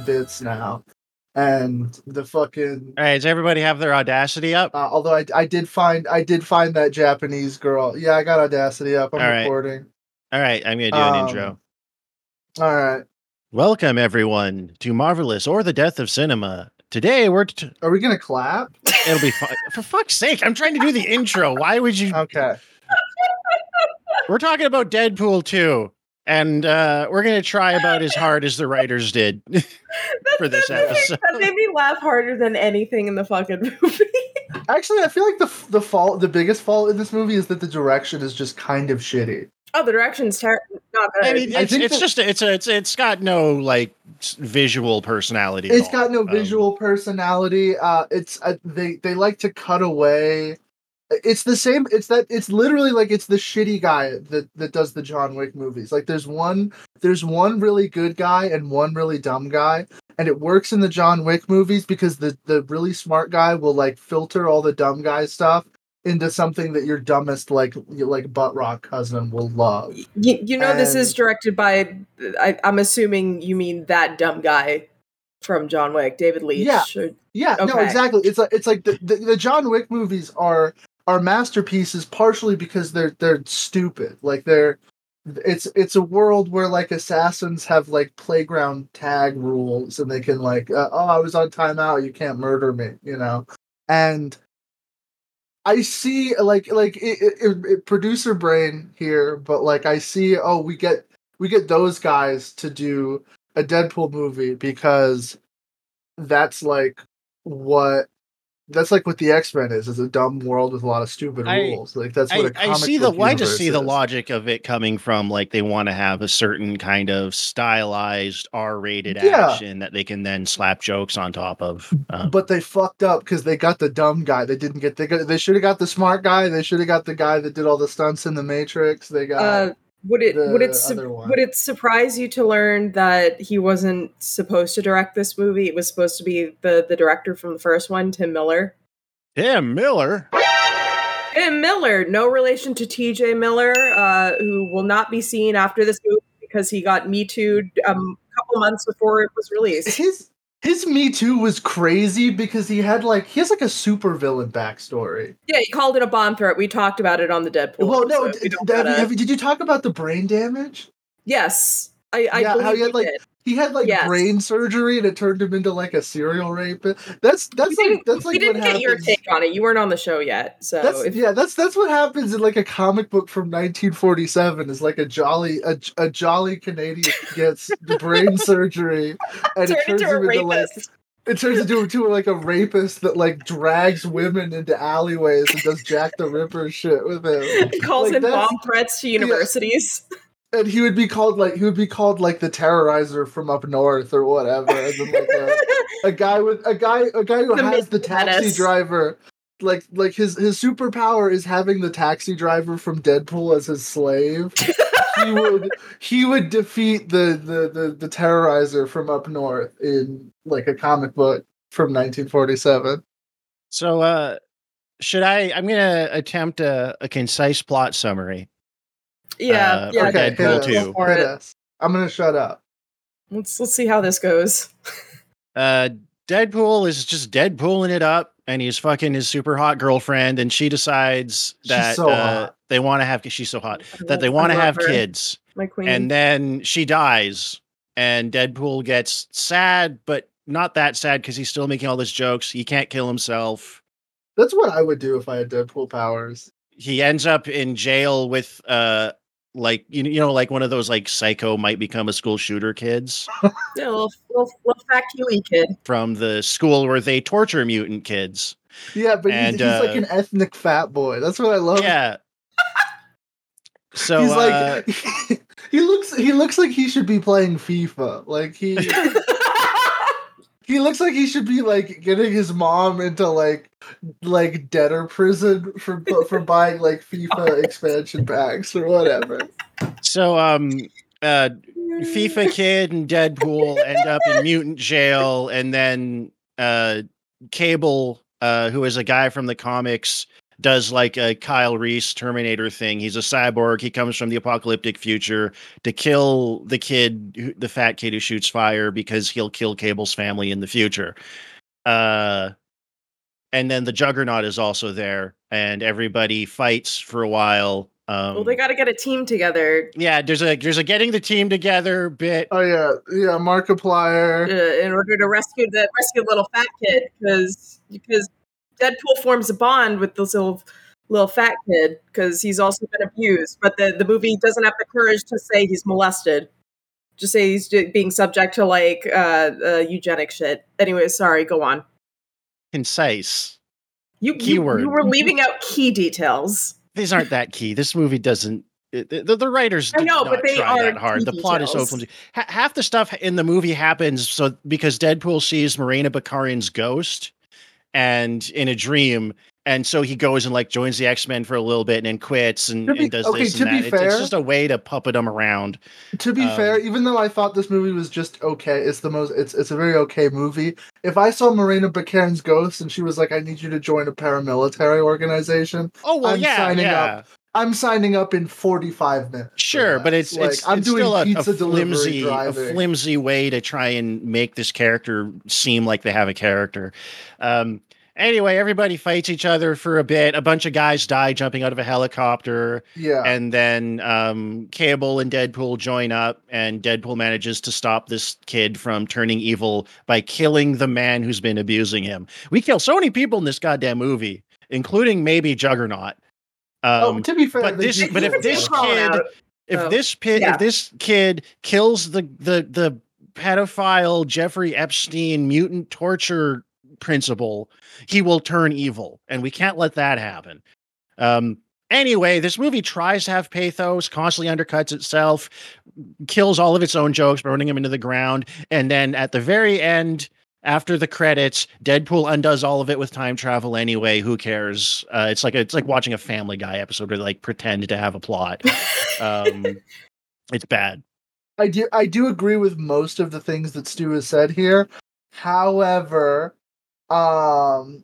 okay, he's doing bits now, and the fucking. All right, does everybody have their audacity up? Uh, although I, I did find I did find that Japanese girl. Yeah, I got Audacity up. I'm All right. recording. All right, I'm gonna do an Um, intro. All right. Welcome everyone to Marvelous or the Death of Cinema. Today we're t- Are we gonna clap? it'll be fun. for fuck's sake. I'm trying to do the intro. Why would you? Okay. We're talking about Deadpool 2, and uh, we're gonna try about as hard as the writers did for this that, made- episode. that made me laugh harder than anything in the fucking movie. Actually, I feel like the the fault, the biggest fault in this movie is that the direction is just kind of shitty. oh, the direction's ter- not good. I mean, I it's, think it's that- just it's a, it's it's got no like visual personality. at It's all. got no Um, visual personality. Uh, it's uh, they they like to cut away. It's the same. It's that. It's literally like it's the shitty guy that that does the John Wick movies. Like there's one there's one really good guy and one really dumb guy, and it works in the John Wick movies because the the really smart guy will like filter all the dumb guy stuff into something that your dumbest like like butt rock cousin will love. you, you know, this is directed by. I, I'm assuming you mean that dumb guy from John Wick, David Leitch. Yeah. or- Yeah, no, exactly. It's like it's like the, the, the John Wick movies are are masterpieces partially because they're they're stupid. Like they're it's it's a world where like assassins have like playground tag rules and they can like uh, oh I was on timeout you can't murder me you know and I see like like it, it, it, producer brain here but like I see oh we get we get those guys to do a Deadpool movie because that's like what that's like what the X Men is. It's a dumb world with a lot of stupid I- rules. Like that's what a I, I comic see the book I just see the logic of it coming from like they want to have a certain kind of stylized R-rated Yeah. action that they can then slap jokes on top of. Um, But they fucked up because they got the dumb guy. They didn't get they got they should have got the smart guy. They should have got the guy that did all the stunts in the Matrix. They got Uh, would it would it su- would it surprise you to learn that he wasn't supposed to direct this movie? It was supposed to be the the director from the first one, Tim Miller. Tim Miller. Tim Miller, no relation to T.J. Miller, uh, who will not be seen after this movie because he got Me Too um, a couple months before it was released. his his Me Too was crazy because he had like he has like a super villain backstory. Yeah, he called it a bomb threat. We talked about it on the Deadpool. well, no, episode. We d- don't d- gotta- have you- did you talk about the brain damage? yes, I, I Yeah, how he had, we like, did. He had like Yes. brain surgery and it turned him into like a serial rapist. That's that's like that's like we didn't what get your take on it. You weren't on the show yet, so That's if, yeah, that's that's what happens in like a comic book from 1947. Is like a jolly a, a jolly Canadian gets brain surgery and it turns into a him into like it turns into to like a rapist that like drags women into alleyways and does Jack the Ripper shit with him. He calls like, in bomb threats to universities. And he would be called like he would be called like the terrorizer from up north or whatever. And then like a, a guy with a guy a guy who The has the taxi Menace. driver like like his his superpower is having the taxi driver from Deadpool as his slave. he would he would defeat the, the the the terrorizer from up north in like a comic book from 1947. So, uh, should I? I'm gonna attempt a, a concise plot summary. Yeah, Uh, yeah. okay, Deadpool hit us, too. For hit it. us. I'm gonna shut up. Let's let's see how this goes. Uh, Deadpool is just Deadpooling it up, and he's fucking his super hot girlfriend, and she decides that so uh, they want to have. She's so hot that they want to have her. kids. My queen. and then she dies and deadpool gets sad but not that sad because he's still making all these jokes he can't kill himself That's what I would do if I had Deadpool powers. he ends up in jail with uh like you know, you know like one of those like psycho might become a school shooter kids yeah, little, little, little fact Huey kid. from the school where they torture mutant kids Yeah, but And, he's, he's like uh, an ethnic fat boy. That's what I love. yeah so he's uh, like he looks he looks like he should be playing FIFA. Like he he looks like he should be like getting his mom into like like debtor prison for for buying like FIFA expansion packs or whatever. so um uh FIFA Kid and Deadpool end up in mutant jail, and then uh, Cable, uh, who is a guy from the comics, does like a Kyle Reese Terminator thing. He's a cyborg. He comes from the apocalyptic future to kill the kid, the fat kid who shoots fire because he'll kill Cable's family in the future. Uh, and then the Juggernaut is also there, and everybody fights for a while. Um, well, they got to get a team together. Yeah, there's a there's a getting the team together bit. Oh yeah, yeah, Markiplier uh, in order to rescue the rescue little fat kid because because Deadpool forms a bond with this little little fat kid because he's also been abused, but the the movie doesn't have the courage to say he's molested. Just say he's being subject to like uh, uh eugenic shit. Anyway, sorry, go on. Concise. You, Keyword. You, you were leaving out key details these aren't that key. This movie doesn't. The, the, writers I know, but they are that hard. The plot is so flimsy. H- half the stuff in the movie happens so because Deadpool sees Morena Baccarin's ghost, and in a dream, and so he goes and like joins the X Men for a little bit and then quits and, be, and does okay, this and that. Fair, it's, it's, just a way to puppet him around. To be um, fair, even though I thought this movie was just okay, it's the most it's it's a very okay movie. If I saw Morena Baccarin's ghost and she was like, "I need you to join a paramilitary organization," oh well, I'm yeah, signing yeah. up. I'm signing up in 45 minutes. Sure, but it's like, it's, I'm it's doing still a, a flimsy a flimsy way to try and make this character seem like they have a character. Um, Anyway, everybody fights each other for a bit. A bunch of guys die jumping out of a helicopter. Yeah. And then um, Cable and Deadpool join up, and Deadpool manages to stop this kid from turning evil by killing the man who's been abusing him. We kill so many people in this goddamn movie, including maybe Juggernaut. Um, oh, to be fair, but this, but if this kid, if oh, this pit, yeah. if this kid kills the the the pedophile Jeffrey Epstein mutant torture principle, he will turn evil, and we can't let that happen. Um, anyway, this movie tries to have pathos, constantly undercuts itself, kills all of its own jokes, burning them into the ground, and then at the very end, after the credits, Deadpool undoes all of it with time travel anyway. Who cares? Uh, it's like a, it's like watching a Family Guy episode where they like pretend to have a plot. Um, it's bad. I do I do agree with most of the things that Stu has said here. However, um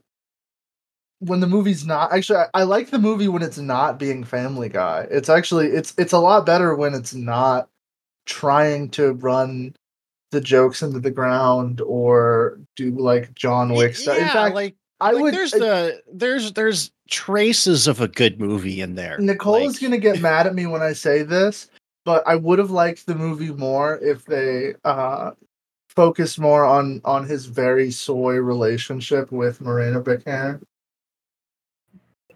when the movie's not actually I, I, like the movie when it's not being family guy it's actually it's it's a lot better when it's not trying to run the jokes into the ground or do like john wick stuff yeah, in fact like I like would. There's uh, the there's there's traces of a good movie in there. Nicole like, is gonna get mad at me when I say this, but I would have liked the movie more if they uh focus more on on his very soy relationship with Morena Baccarin.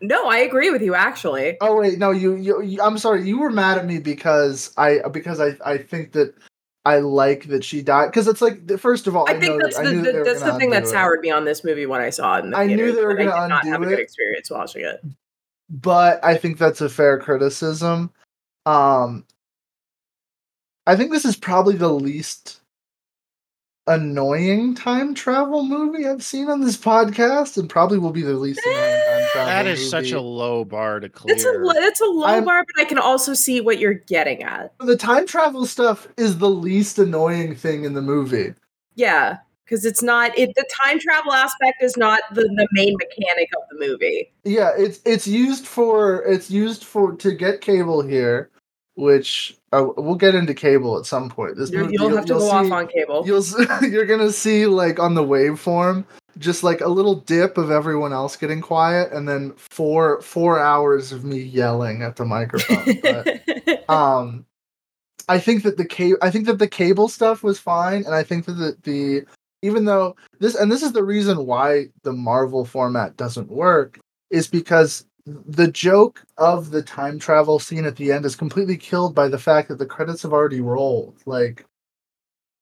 No, I agree with you actually. Oh wait, no, you, you, you, I'm sorry. You were mad at me because I because I I think that I like that she died because it's like first of all, I, I think that's the, that that's the thing that soured me on this movie when I saw it. In the I knew they were going to undo not have it. a good experience watching it, but I think that's a fair criticism. Um, I think this is probably the least annoying time travel movie I've seen on this podcast, and probably will be the least annoying time travel. That is movie. such a low bar to clear. It's a it's a low I'm, bar, but I can also see what you're getting at. The time travel stuff is the least annoying thing in the movie. Yeah, because it's not it. The time travel aspect is not the the main mechanic of the movie. Yeah, it's it's used for it's used for to get cable here which uh, we'll get into cable at some point. This you'll, you'll have to go see, off on cable. You'll you're gonna see like on the waveform just like a little dip of everyone else getting quiet, and then four four hours of me yelling at the microphone. but, um, I think that the cable I think that the cable stuff was fine, and I think that the, the even though this and this is the reason why the Marvel format doesn't work is because the joke of the time travel scene at the end is completely killed by the fact that the credits have already rolled. Like,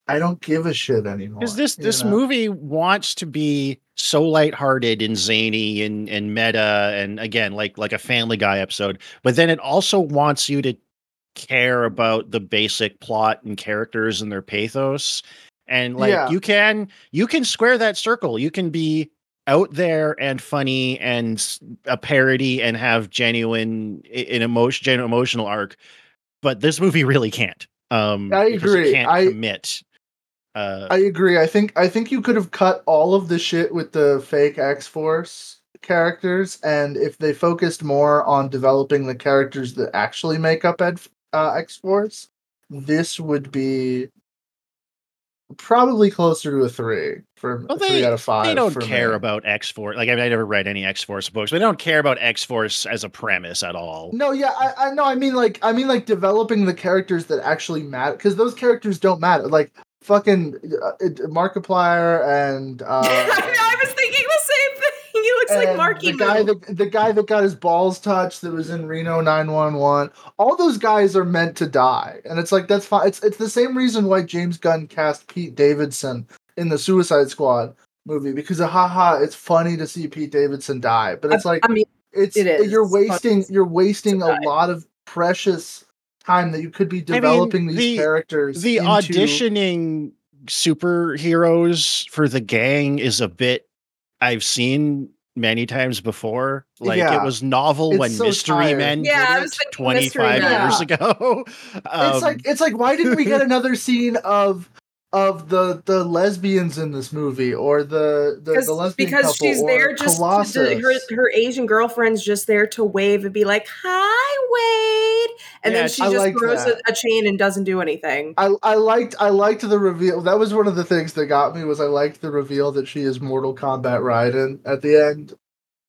I don't give a shit anymore. Because this this know? movie wants to be so lighthearted and zany and and meta and again like like a Family Guy episode, but then it also wants you to care about the basic plot and characters and their pathos. And like yeah. you can you can square that circle. You can be out there and funny and a parody and have genuine an emotion genuine emotional arc but this movie really can't um i agree. can't i commit uh, i agree. I think i think you could have cut all of the shit with the fake x-force characters, and if they focused more on developing the characters that actually make up Ed, uh, X Force, this would be probably closer to a three for well, they, three out of five. They don't care me. about X Force. Like I, mean, I never read any X Force books, but they don't care about X Force as a premise at all. No, yeah, I, I know. I mean, like, I mean, like developing the characters that actually matter because those characters don't matter. Like fucking uh, Markiplier and uh, I was thinking the same thing. He looks like Marky. The guy that the guy that got his balls touched that was in Reno 911. All those guys are meant to die, and it's like that's fine. It's it's the same reason why James Gunn cast Pete Davidson in the Suicide Squad movie because ah, haha, it's funny to see Pete Davidson die, but it's like I mean, it's it is. you're wasting you're wasting a lot of precious time that you could be developing I mean, these the, characters. The into... auditioning superheroes for the gang is a bit I've seen many times before. Like yeah. it was novel it's when so Mystery tired. Men yeah, did it 25 years ago. um, it's like it's like why didn't we get another scene of of the the lesbians in this movie or the the, the lesbian because she's there just to, her her Asian girlfriend's just there to wave and be like hi Wade and yeah, then she I just throws a, a, chain and doesn't do anything. I I liked I liked the reveal. That was one of the things that got me was I liked the reveal that she is Mortal Kombat Raiden at the end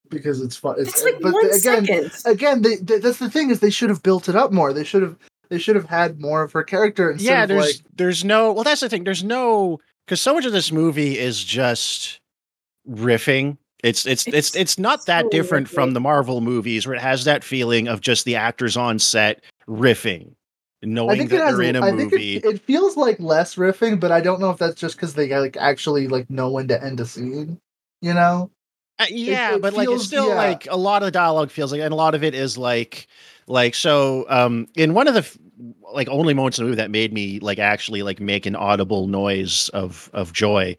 because it's fun. It's, it's like but one again, second. again, they, they, that's the thing is they should have built it up more. They should have they should have had more of her character. yeah, there's like, there's no. Well, that's the thing. There's no because so much of this movie is just riffing. It's it's it's it's, it's not that so different riffing. from the Marvel movies where it has that feeling of just the actors on set riffing, knowing that has, they're in a I movie. It, it, feels like less riffing, but I don't know if that's just because they like actually like know when to end a scene. You know. Uh, yeah, it, it but feels, like it's still yeah. like a lot of the dialogue feels like, and a lot of it is like like so, um, in one of the like only moments in the movie that made me like actually like make an audible noise of of joy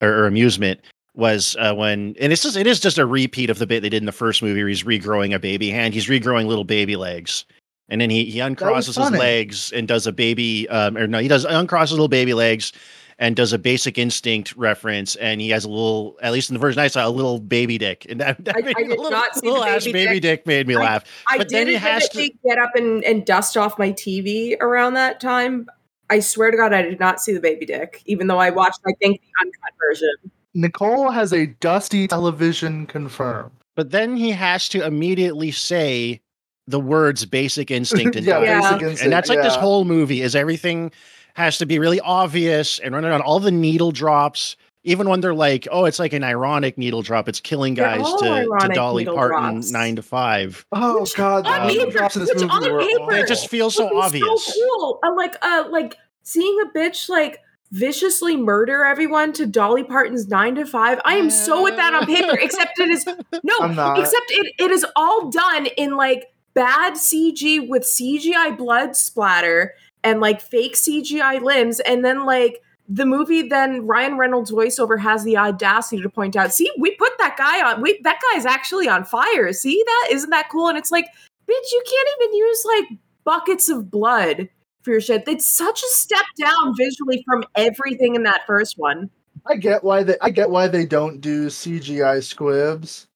or, or amusement was uh, when and it's just it is just a repeat of the bit they did in the first movie where he's regrowing a baby hand. He's regrowing little baby legs. And then he, he uncrosses his legs and does a baby um or no, he does uncrosses little baby legs and does a basic instinct reference and he has a little at least in the version i saw a little baby dick and that, that I, I did little, not see little the baby, baby dick. dick. made me I, laugh i but did then he has to get up and, and dust off my tv around that time i swear to god i did not see the baby dick even though i watched i think the uncut version nicole has a dusty television confirmed but then he has to immediately say the words basic instinct and, yeah, yeah. Basic instinct, and that's like yeah. this whole movie is everything has to be really obvious and running on all the needle drops. Even when they're like, oh, it's like an ironic needle drop. It's killing guys to, to Dolly Parton drops. nine to five. Oh which, god, the needle drops in this movie were paper, they just feel so obvious. So cool. Uh, like uh like seeing a bitch like viciously murder everyone to Dolly Parton's nine to five. I am so with that on paper, except it is no, except it, it is all done in like bad CG with CGI blood splatter and like fake CGI limbs. And then like the movie, then Ryan Reynolds voiceover has the audacity to point out, see, we put that guy on, we that guy's actually on fire. See that? Isn't that cool? And it's like, bitch, you can't even use like buckets of blood for your shit. It's such a step down visually from everything in that first one. I get why they I get why they don't do CGI squibs.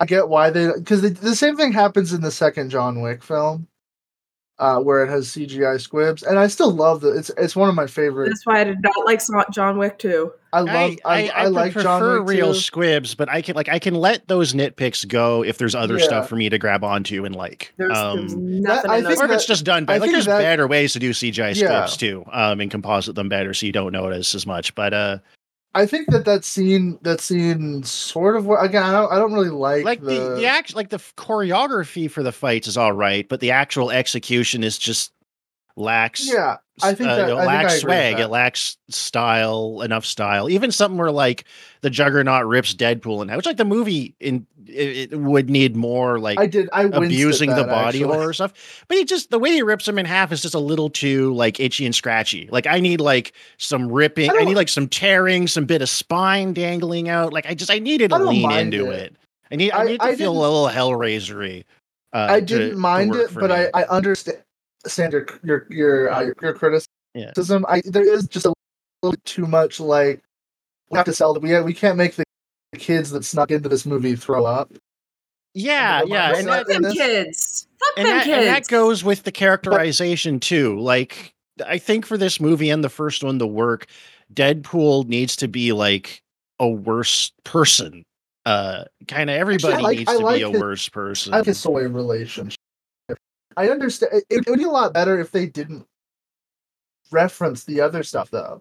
I get why they because the same thing happens in the second John Wick film uh, where it has CGI squibs, and I still love the. It's it's one of my favorite. That's why I did not like John Wick too. I love. I, I, I, I like John Wick real too. squibs, but I can like I can let those nitpicks go if there's other yeah. stuff for me to grab onto and like. There's, um, there's nothing. That, or if it's just done better. Like there's that, better ways to do CGI squibs yeah. too, um, and composite them better so you don't notice as much. But uh, I think that that scene, that scene, sort of. Again, I don't, I don't really like like the the, the act, like the choreography for the fights is all right, but the actual execution is just lacks. Yeah, I think uh, that, it I lacks think swag. It lacks style, enough style. Even something where like the Juggernaut rips Deadpool in half, which like the movie in it, it would need more like I did I abusing that, the body actually. horror stuff. But he just the way he rips him in half is just a little too like itchy and scratchy. Like I need like some ripping. I, I need like some tearing, some bit of spine dangling out. Like I just I needed to lean into it. it. I need I, need to feel a little hellraisery. Uh, I didn't to, mind to it, but I, I understand Sander, your your uh, your, criticism. Yeah. I there is just a little bit too much like we have to sell. We we can't make the kids that snuck into this movie throw up. Yeah, yeah, and fuck them kids. Fuck and them that, kids. And that goes with the characterization too. Like, I think for this movie and the first one to work, Deadpool needs to be like a worse person. Uh, kind of everybody like, needs I to like be a his, worse person. I like his soy relationship. I understand. It, it would be a lot better if they didn't reference the other stuff though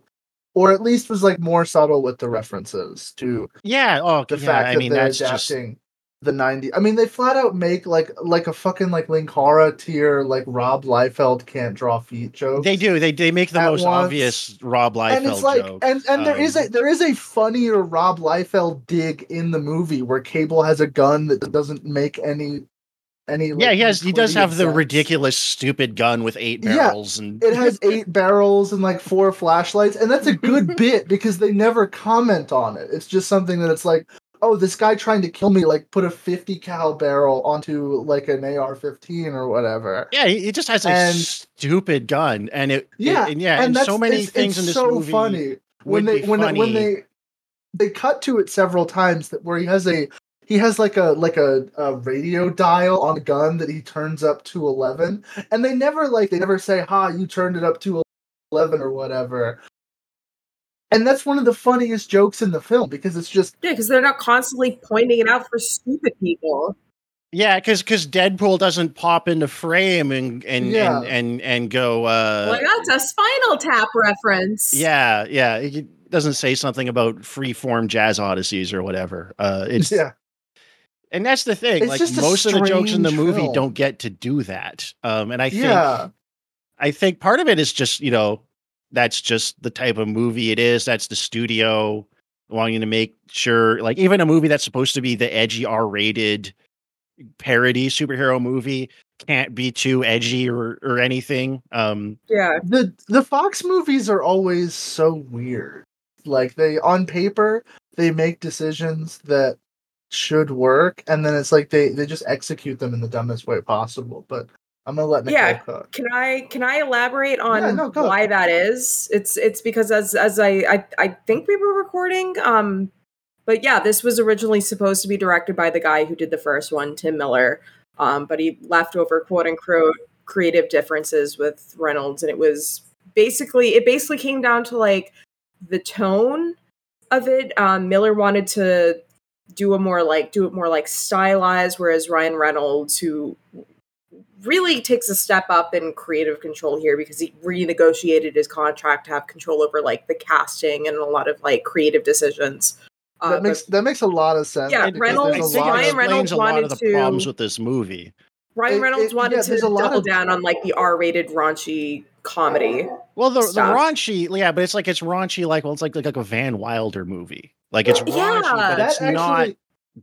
or at least was like more subtle with the references to yeah oh the yeah, fact I that mean, they're that's adapting just... the 90 i mean they flat out make like like a fucking like linkara tier like rob liefeld can't draw feet joke they do they they make the most once. obvious rob liefeld and it's like joke. and and um, there is a there is a funnier rob liefeld dig in the movie where cable has a gun that doesn't make any any yeah he has he does have the ridiculous stupid gun with eight barrels yeah, and it has eight barrels and like four flashlights and that's a good bit because they never comment on it. It's just something that it's like oh this guy trying to kill me like put a 50 cal barrel onto like an ar-15 or whatever. Yeah he just has a and, stupid gun and it yeah it, and yeah and, and so many it's, things it's in this so movie funny. When they when, funny. when they they cut to it several times that where he has a he has like a like a, a radio dial on a gun that he turns up to 11 and they never like they never say ha you turned it up to 11 or whatever and that's one of the funniest jokes in the film because it's just yeah because they're not constantly pointing it out for stupid people yeah, because because Deadpool doesn't pop into frame and and yeah. and, and and go. uh Well, that's a Spinal Tap reference. Yeah, yeah. It doesn't say something about free form jazz odysseys or whatever. Uh It's yeah and that's the thing. It's like most of the jokes in the movie film. don't get to do that. Um, and I think, yeah. I think part of it is just you know that's just the type of movie it is. That's the studio wanting to make sure, like even a movie that's supposed to be the edgy R-rated parody superhero movie can't be too edgy or or anything. Um, yeah, the the Fox movies are always so weird. Like they on paper they make decisions that should work, and then it's like they they just execute them in the dumbest way possible. But I'm gonna let Nicole yeah. Cook. Can I can I elaborate on yeah, no, why that is? It's it's because as as I, I I think we were recording. Um, but yeah, this was originally supposed to be directed by the guy who did the first one, Tim Miller. Um, but he left over quote unquote creative differences with Reynolds, and it was basically it basically came down to like the tone of it. Um, Miller wanted to do a more like do it more like stylized whereas ryan reynolds who really takes a step up in creative control here because he renegotiated his contract to have control over like the casting and a lot of like creative decisions uh, that makes but, that makes a lot of sense. Yeah, Reynolds. Ryan Reynolds wanted to. problems with this movie. Ryan Reynolds it, it, wanted yeah, to double of, down on like the R-rated raunchy comedy. Well, the, the raunchy, yeah, but it's like it's raunchy, like well, it's like like, like a Van Wilder movie. Like it's raunchy, yeah, but it's actually, not.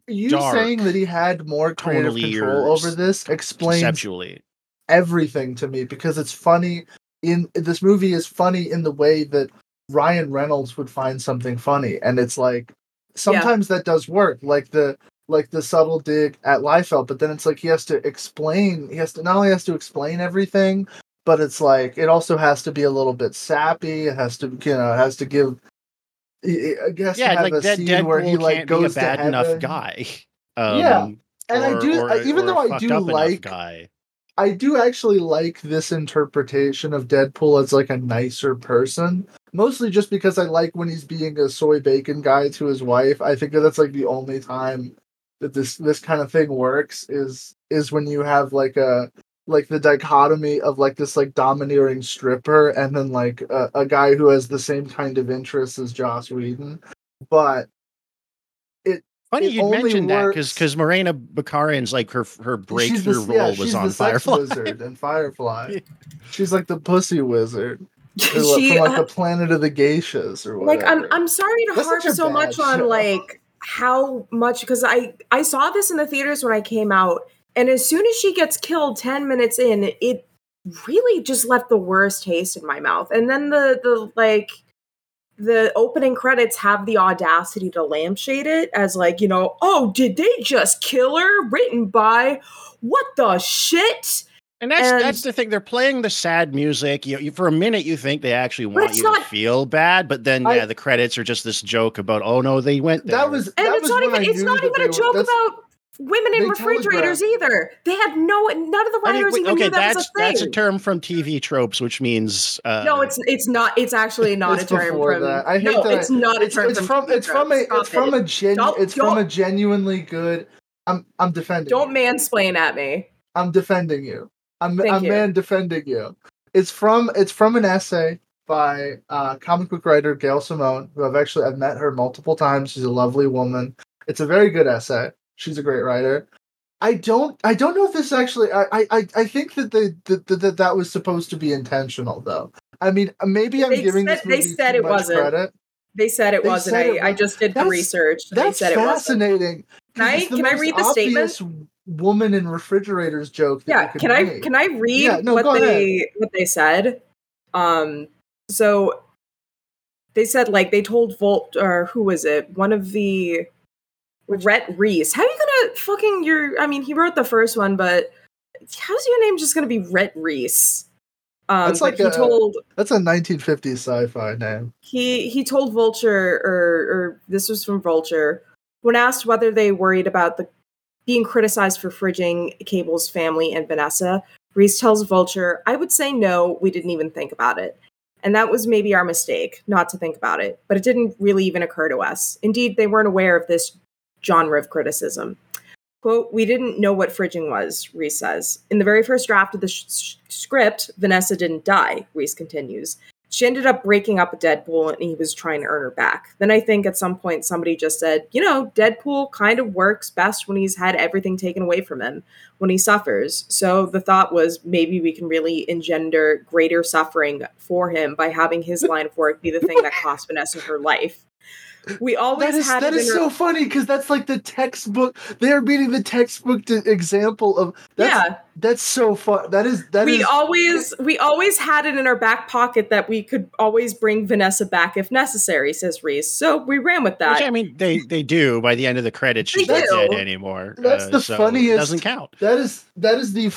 You dark, saying that he had more creative control over this explains conceptually everything to me because it's funny. In this movie is funny in the way that Ryan Reynolds would find something funny, and it's like sometimes yeah. that does work, like the like the subtle dig at Liefeld, but then it's like he has to explain. He has to not only has to explain everything, but it's like it also has to be a little bit sappy. It has to you know it has to give I guess yeah, like that Deadpool where he like goes be a bad enough guy. Um, yeah, and or, I do, or, even though I do like, guy. I do actually like this interpretation of Deadpool as like a nicer person. Mostly just because I like when he's being a soy bacon guy to his wife. I think that that's like the only time that this this kind of thing works is is when you have like a like the dichotomy of like this like domineering stripper and then like a, a guy who has the same kind of interests as Joss Whedon, but it funny you mentioned that because because Morena Baccarin's like her her breakthrough the, role yeah, was on Firefly wizard and Firefly. she's like the pussy wizard. She, from like uh, the planet of the geishas or whatever. Like I'm I'm sorry to That's harp so much show. on like how much because I I saw this in the theaters when I came out and as soon as she gets killed 10 minutes in, it really just left the worst taste in my mouth. And then the the like the opening credits have the audacity to lampshade it as like, you know, oh, did they just kill her? Written by what the shit? And that's and, that's the thing. They're playing the sad music. You, you, for a minute, you think they actually want you not, to feel bad, but then I, yeah, the credits are just this joke about oh no, they went there. That was and that it's was not even it's not even a joke about women in refrigerators either. They had no none of the writers I mean, wait, even okay, knew that was a thing. That's a term from TV tropes, which means uh, no, it's it's not. It's actually not a term from. That. I hate no, that. It's not a term. It's from. It's from a. It's from a genu- It's from a genuinely good. I'm. I'm defending. Don't you. mansplain at me. I'm defending you. I'm. Thank I'm you. man defending you. It's from. It's from an essay by uh, comic book writer Gail Simone, who I've actually I've met her multiple times. She's a lovely woman. It's a very good essay She's a great writer. I don't I don't know if this actually I I I think that the that that, that was supposed to be intentional though. I mean maybe I'm they giving said, this movie they said it wasn't. Credit. They said it they wasn't. Said I, it, I just did the research. That's they said fascinating. Can I can I read the statement? Woman in refrigerators joke. yeah, can make. I can I read yeah, no, what they ahead. what they said? Um, so they said like they told Volt or who was it? One of the Rhett Reese. How are you gonna fucking your? I mean, he wrote the first one, but how's your name just gonna be Rhett Reese? Um, that's like he a, told that's a 1950s sci-fi name. He he told Vulture, or or this was from Vulture, when asked whether they worried about the being criticized for fridging Cable's family and Vanessa. Reese tells Vulture, "I would say no. We didn't even think about it." And that was maybe our mistake, not to think about it, but it didn't really even occur to us. Indeed, they weren't aware of this genre of criticism. Quote, we didn't know what fridging was, Reese says. In the very first draft of the sh- script, Vanessa didn't die, Reese continues. She ended up breaking up with Deadpool and he was trying to earn her back. Then I think at some point somebody just said, you know, Deadpool kind of works best when he's had everything taken away from him, when he suffers. So the thought was maybe we can really engender greater suffering for him by having his line of work be the thing that cost Vanessa her life. We always that is, had that is so funny because that's like the textbook. They are beating the textbook example of that's, yeah. That's so fun. That is that we is, always we always had it in our back pocket that we could always bring Vanessa back if necessary. Says Reese. So we ran with that. Which, I mean, they they do by the end of the credits. She's not dead anymore. That's uh, the so funniest. Doesn't count. That is that is the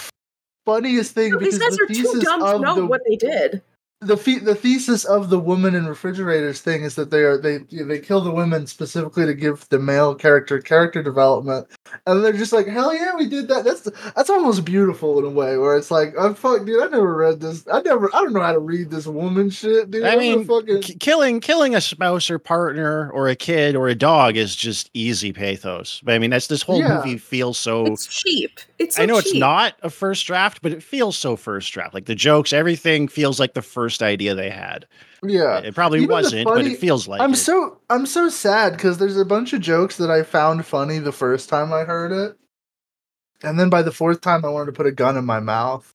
funniest thing no, because these guys the are too dumb to know the, what they did the the thesis of the woman in refrigerators thing is that they are they they kill the women specifically to give the male character character development, and they're just like hell yeah we did that. That's that's almost beautiful in a way where it's like I'm oh, fuck dude I never read this I never I don't know how to read this woman shit dude. I I'm mean fucking... k- killing killing a spouse or partner or a kid or a dog is just easy pathos. But I mean that's this whole yeah. movie feels so it's cheap. It's so I know cheap. it's not a first draft, but it feels so first draft. Like the jokes, everything feels like the first first idea they had. Yeah, it probably you know wasn't, funny, but it feels like. I'm it. so I'm so sad because there's a bunch of jokes that I found funny the first time I heard it, and then by the fourth time I wanted to put a gun in my mouth.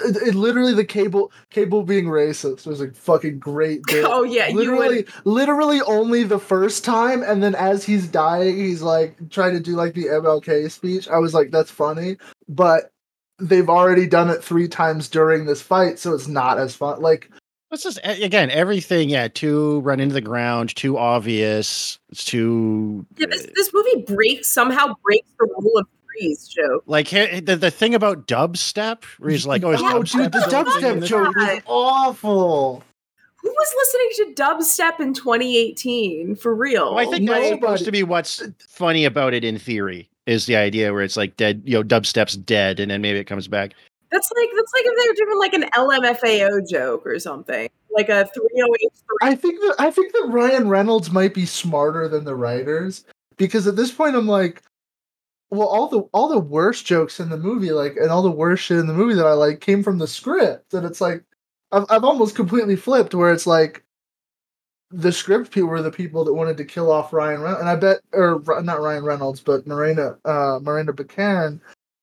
It, it, literally the cable cable being racist was a fucking great bit. Oh yeah, literally, literally only the first time, and then as he's dying, he's like trying to do like the MLK speech. I was like, that's funny, but they've already done it three times during this fight, so it's not as fun. Like it's just again everything. Yeah, too run into the ground, too obvious. It's too. Yeah, this, uh, this movie breaks somehow breaks the rule of threes joke. Like the the thing about dubstep, where he's like, "Oh, oh dude, the dubstep joke is awful." Who was listening to dubstep in 2018 for real? Well, I think Nobody. that's supposed to be what's funny about it in theory is the idea where it's like dead, you know, dubstep's dead, and then maybe it comes back. That's like that's like if they were doing like an LMFAO joke or something, like a 308. I think that I think that Ryan Reynolds might be smarter than the writers because at this point I'm like, well, all the all the worst jokes in the movie, like, and all the worst shit in the movie that I like came from the script, and it's like, I've I've almost completely flipped where it's like, the script people were the people that wanted to kill off Ryan Reynolds, and I bet, or not Ryan Reynolds, but Morena, uh, Miranda Baccarin,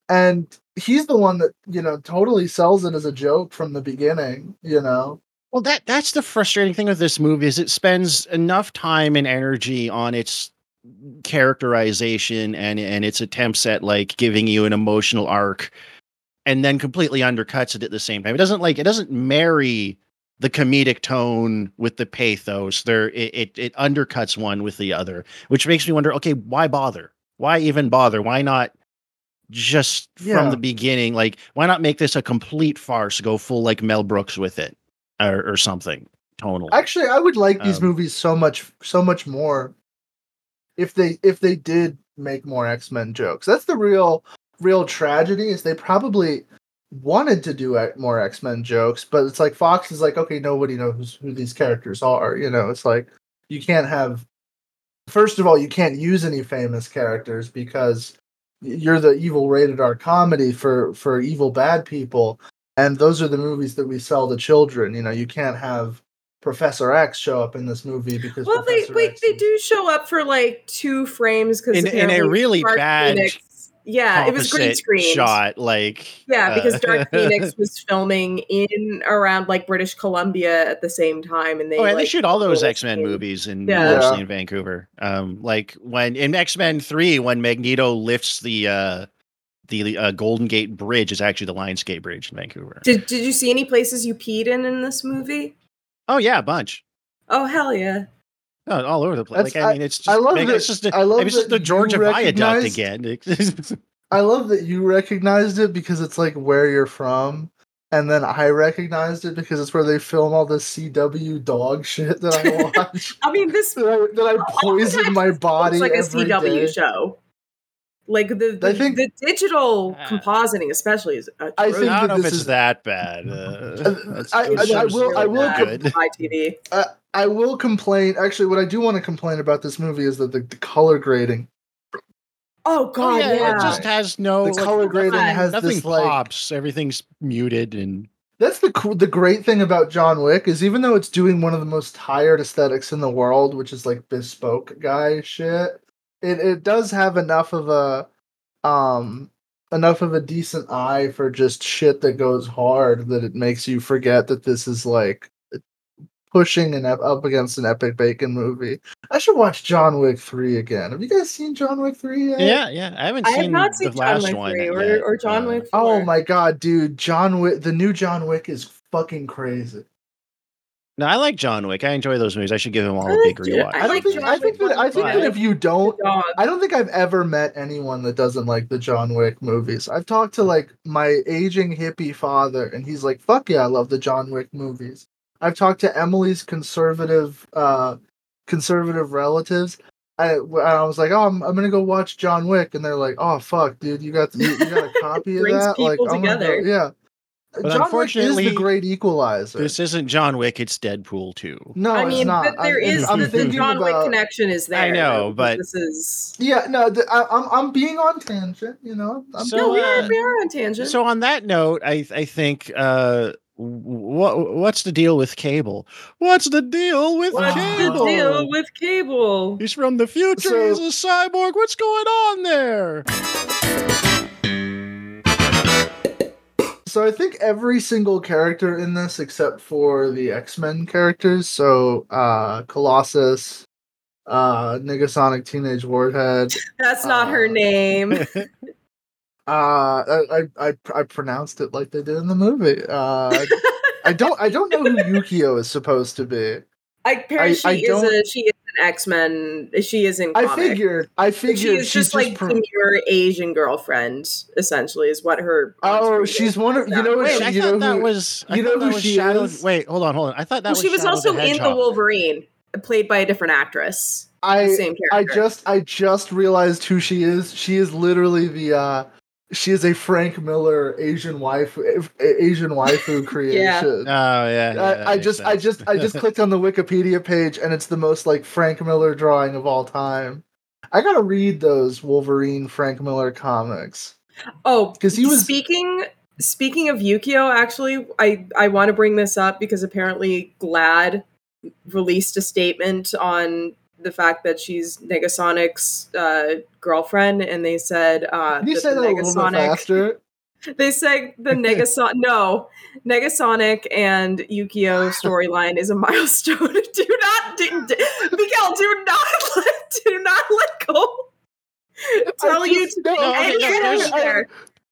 and he's the one that you know totally sells it as a joke from the beginning. You know. Well, that that's the frustrating thing with this movie is it spends enough time and energy on its characterization and and its attempts at like giving you an emotional arc, and then completely undercuts it at the same time. It doesn't like it doesn't marry the comedic tone with the pathos. There, it, it, it undercuts one with the other, which makes me wonder. Okay, why bother? Why even bother? Why not just yeah. from the beginning. Like, why not make this a complete farce? Go full like Mel Brooks with it, or, or something. Tonal. Actually, I would like these um, movies so much, so much more if they if they did make more X Men jokes. That's the real real tragedy. Is they probably wanted to do more X Men jokes, but it's like Fox is like, okay, nobody knows who these characters are. You know, it's like you can't have. First of all, you can't use any famous characters because you're the evil rated R comedy for for evil bad people, and those are the movies that we sell to children. You know, you can't have Professor X show up in this movie because well, Professor they wait, X they do show up for like two frames because in, in, a really bad. Phoenix, yeah, it was green screen shot. Like yeah, because uh, Dark Phoenix was filming in around like British Columbia at the same time, and they oh, yeah, like, they shoot all those X Men movies in yeah. mostly in Vancouver. Um, like when in X Men Three, when Magneto lifts the uh the uh, Golden Gate Bridge is actually the Lionsgate Bridge in Vancouver. Did Did you see any places you peed in in this movie? Oh yeah, a bunch. Oh hell yeah! Oh, all over the place. like I, I mean, it's just, I love that, it's just a, I love it's just the Georgia Viaduct again. I love that you recognized it because it's like where you're from, and then I recognized it because it's where they film all the CW dog shit that I watch. I mean, this that I, that I poison my body It's like a CW day. show. Like the the, think, the digital uh, compositing, especially, is. Atrocious. I think I don't know if it's is, that bad. Uh, I, I, I, will. I will. Com- TV. I will complain. Actually, what I do want to complain about this movie is that the, the color grading. Oh god, oh, yeah, yeah, It just has no the like, color grading has nothing this, pops. Like, Everything's muted and. That's the cool, the great thing about John Wick is even though it's doing one of the most tired aesthetics in the world, which is like bespoke guy shit, it it does have enough of a um enough of a decent eye for just shit that goes hard that it makes you forget that this is like pushing and up against an epic bacon movie. I should watch John Wick three again. Have you guys seen John Wick three yet? Yeah, yeah. I haven't. I seen have not seen the John last Wick one or, or, John uh, Wick. 4. Oh my god, dude! John Wick, the new John Wick is fucking crazy. No, I like John Wick. I enjoy those movies. I should give them all a big rewatch. I, like think, I think that I think that if you don't, I don't think I've ever met anyone that doesn't like the John Wick movies. I've talked to like my aging hippie father, and he's like, "Fuck yeah, I love the John Wick movies." I've talked to Emily's conservative uh, conservative relatives. I, I was like, oh, I'm, I'm gonna go watch John Wick, and they're like, oh fuck, dude, you got you, you got a copy of that? Like, I'm together. Go, yeah. But John unfortunately, Wick is the great equalizer. This isn't John Wick; it's Deadpool too. No, I mean, but there I'm, is I'm the, the John Wick connection is there. I know, but this is yeah. No, the, I, am I'm, I'm being on tangent. You know, I'm, so, no, we are uh, we are on tangent. So on that note, I I think uh, what what's the deal with cable? What's the deal with what's cable? What's the deal with cable? He's from the future. So, He's a cyborg. What's going on there? So I think every single character in this, except for the X Men characters, so uh Colossus, uh Negasonic Teenage Warhead. That's not uh, her name. Uh, I, I I pronounced it like they did in the movie. Uh, I don't I don't know who Yukio is supposed to be. I, I she I is a she is X Men. She is in. Comic. I figured. I figured she is just like pro- your Asian girlfriend. Essentially, is what her. Oh, she's one of you know. Wait, she, I you thought know that who, was. I you know who she Shadow, is. Wait, hold on, hold on. I thought that well, was. She was Shadow also the in the Wolverine, played by a different actress. I same character. I just I just realized who she is. She is literally the. uh she is a Frank Miller Asian wife Asian waifu creation. yeah. Oh yeah. yeah I, I just sense. I just I just clicked on the Wikipedia page and it's the most like Frank Miller drawing of all time. I gotta read those Wolverine Frank Miller comics. Oh, because he was speaking. Speaking of Yukio, actually, I I want to bring this up because apparently GLAAD released a statement on the fact that she's Negasonic's uh, girlfriend, and they said uh, Can you say that Negasonic, a little bit faster? They said the Negasonic no Negasonic and Yukio storyline is a milestone. do not, do, do, Miguel, do not let, do not let go. Tell you to no, no, there.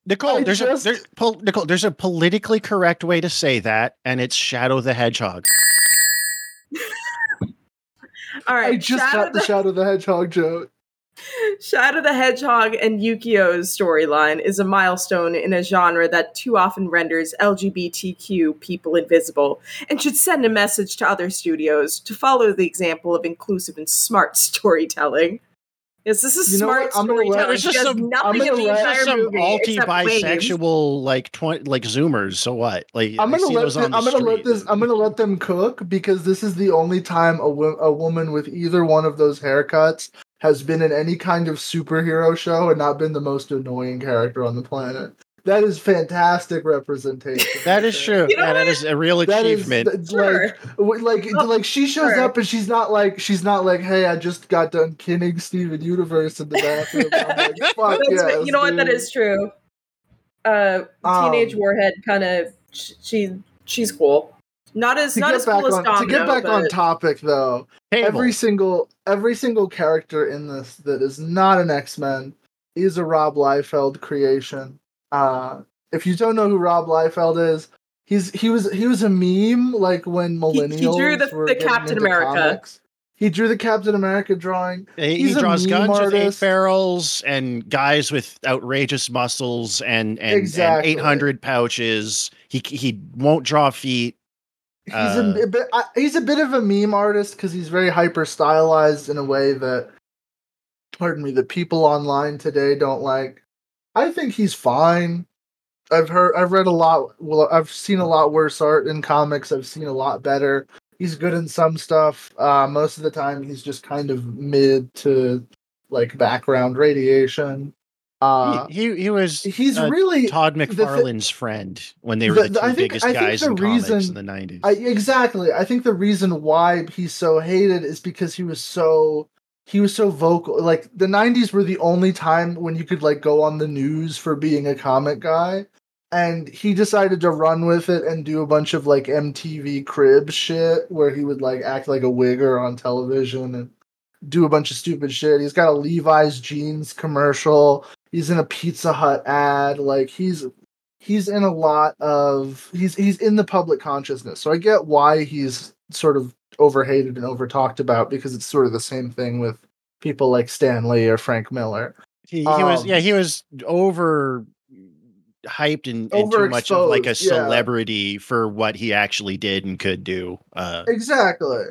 Nicole, there's just... a there, pol, Nicole, there's a politically correct way to say that, and it's Shadow the Hedgehog. All right. I just Shadow got the, the Shadow the Hedgehog joke. Shadow the Hedgehog and Yukio's storyline is a milestone in a genre that too often renders LGBTQ people invisible and should send a message to other studios to follow the example of inclusive and smart storytelling. Yes, this is you smart storytelling. There's just some, nothing in the entire some multi bisexual like twenty like Zoomers. So what? Like I'm gonna let them, I'm gonna let this I'm gonna let them cook because this is the only time a, a woman with either one of those haircuts has been in any kind of superhero show and not been the most annoying character on the planet. That is fantastic representation. That is true. You know yeah, that is a real achievement. Is, sure. Like, like, oh, like she shows sure. up and she's not like she's not like, hey, I just got done killing Steven Universe in the bathroom. like, Fuck yes, you know dude. what? That is true. Uh, teenage um, warhead kind of she she's cool. Not as not as cool on, as Domino, To get back but... on topic though, Cable. every single every single character in this that is not an X Men is a Rob Liefeld creation. Uh, if you don't know who Rob Liefeld is, he's he was he was a meme like when millennials he, he drew the, the Captain America. Comics. He drew the Captain America drawing. He, he draws guns artist. with eight barrels and guys with outrageous muscles and and, exactly. and eight hundred pouches. He he won't draw feet. He's uh, a, a, bit. Uh, he's a bit of a meme artist because he's very hyper stylized in a way that, pardon me, the people online today don't like. I think he's fine. I've heard, I've read a lot. Well, I've seen a lot worse art in comics. I've seen a lot better. He's good in some stuff. Uh, most of the time, he's just kind of mid to like background radiation. Uh, he, he, he was he's uh, really Todd McFarlane's the, friend when they were the, the two think, biggest guys in reason, comics in the nineties. Exactly, I think the reason why he's so hated is because he was so he was so vocal. Like the '90s were the only time when you could like go on the news for being a comic guy, and he decided to run with it and do a bunch of like MTV crib shit where he would like act like a wigger on television and do a bunch of stupid shit. He's got a Levi's jeans commercial. He's in a Pizza Hut ad. Like he's he's in a lot of he's he's in the public consciousness. So I get why he's sort of overhated and over talked about because it's sort of the same thing with people like Stan Lee or Frank Miller. He, he um, was yeah he was over hyped and, and too much of like a celebrity yeah. for what he actually did and could do. Uh, exactly.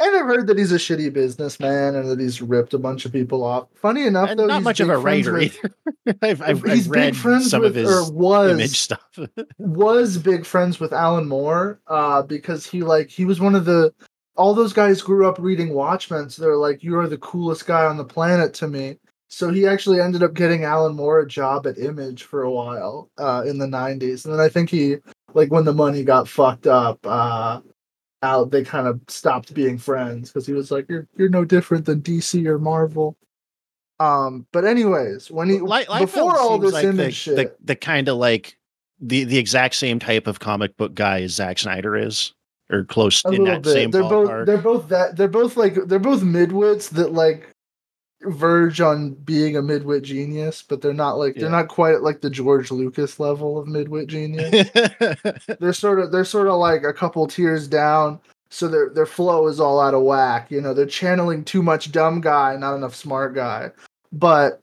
And I've heard that he's a shitty businessman and that he's ripped a bunch of people off. Funny enough, though, not much of a writer with, either. I've, I've, he's I've read some with, of his was, image stuff. was big friends with Alan Moore uh, because he like he was one of the all those guys grew up reading Watchmen, so they're like, "You are the coolest guy on the planet to me." So he actually ended up getting Alan Moore a job at Image for a while uh, in the '90s, and then I think he like when the money got fucked up. Uh, out they kind of stopped being friends because he was like you're you're no different than DC or Marvel. Um, but anyways, when he Light, before all this like image the, shit, the, the kind of like the the exact same type of comic book guy as Zack Snyder is, or close in that bit. same they're ballpark. both they're both that they're both like they're both midwits that like verge on being a midwit genius, but they're not like yeah. they're not quite at like the George Lucas level of midwit genius. they're sort of they're sort of like a couple tiers down, so their their flow is all out of whack. You know, they're channeling too much dumb guy, not enough smart guy. But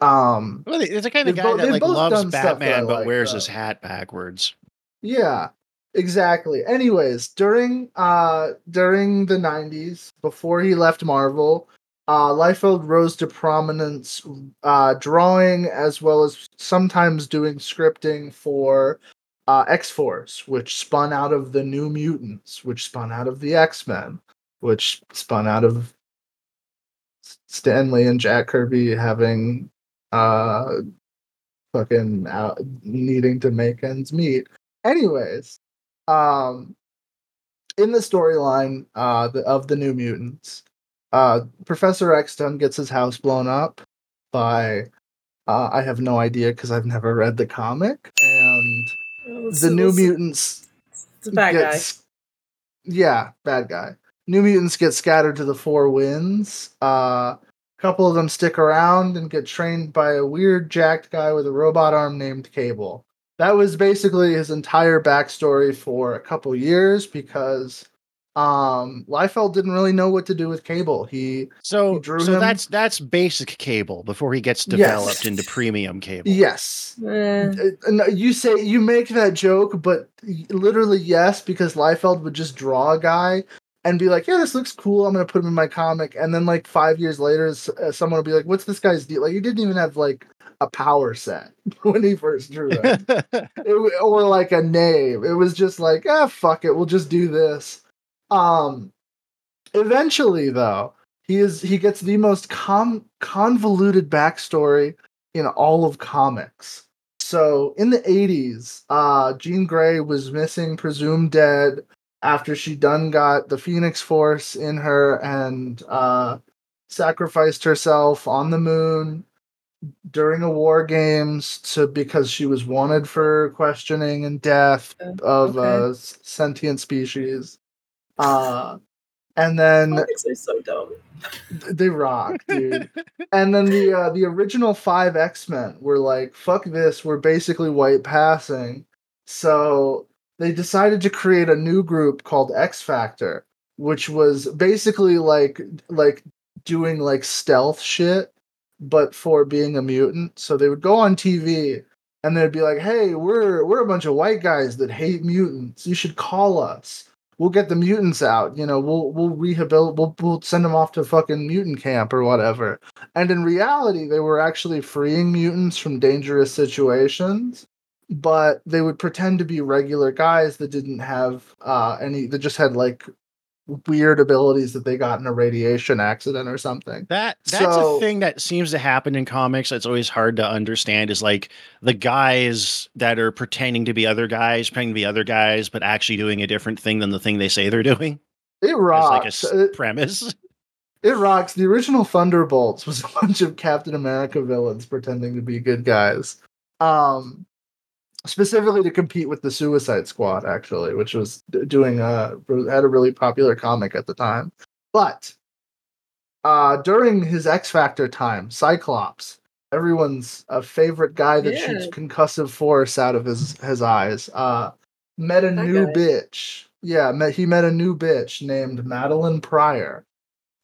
um, well, it's the kind of guy bo- that like loves Batman but like, wears his hat backwards. Yeah, exactly. Anyways, during uh during the '90s, before he left Marvel uh, Liefeld rose to prominence uh, drawing as well as sometimes doing scripting for uh, X Force, which spun out of the New Mutants, which spun out of the X Men, which spun out of Stan Lee and Jack Kirby having uh, fucking out, needing to make ends meet. Anyways, um, in the storyline uh, of the New Mutants, uh, Professor Exton gets his house blown up by uh, I have no idea because I've never read the comic, and well, the New Mutants. It's a bad gets, guy. Yeah, bad guy. New Mutants get scattered to the four winds. Uh, a couple of them stick around and get trained by a weird jacked guy with a robot arm named Cable. That was basically his entire backstory for a couple years because Um, Liefeld didn't really know what to do with Cable. He so he drew so him. that's that's basic cable before he gets developed into premium cable. Yes. Eh. Uh, you say you make that joke, but literally yes, because Liefeld would just draw a guy and be like, "Yeah, this looks cool. I'm gonna put him in my comic." And then like five years later, uh, someone will be like, "What's this guy's deal?" Like he didn't even have like a power set when he first drew that, it, or like a name. It was just like, "Ah, fuck it, we'll just do this." Um, eventually, though, he is he gets the most com- convoluted backstory in all of comics. So in the 80s, uh, Jean Grey was missing, presumed dead, after she done got the Phoenix Force in her and uh, sacrificed herself on the moon during a war games to because she was wanted for questioning and death of okay. uh, sentient species. Uh, and then are so dumb. they rock, dude. and then the uh, the original five X Men were like, "Fuck this! We're basically white passing." So they decided to create a new group called X Factor, which was basically like like doing like stealth shit, but for being a mutant. So they would go on TV and they'd be like, "Hey, we're we're a bunch of white guys that hate mutants. You should call us." We'll get the mutants out. You know, we'll we'll rehabilitate. We'll we'll send them off to fucking mutant camp or whatever. And in reality, they were actually freeing mutants from dangerous situations. But they would pretend to be regular guys that didn't have uh, any. That just had like weird abilities that they got in a radiation accident or something. That that's So- a thing that seems to happen in comics. That's always hard to understand. Is like the guys that are pretending to be other guys, pretending to be other guys, but actually doing a different thing than the thing they say they're doing. It It's rocks. like a It- premise. It rocks. The original Thunderbolts was a bunch of Captain America villains pretending to be good guys. Um specifically to compete with the Suicide Squad actually, which was doing a had a really popular comic at the time. But uh during his X Factor time, Cyclops, everyone's uh, favorite guy that Yeah. shoots concussive force out of his his eyes, uh met a That new guy. bitch. Yeah, met he met a new bitch named Madelyne Pryor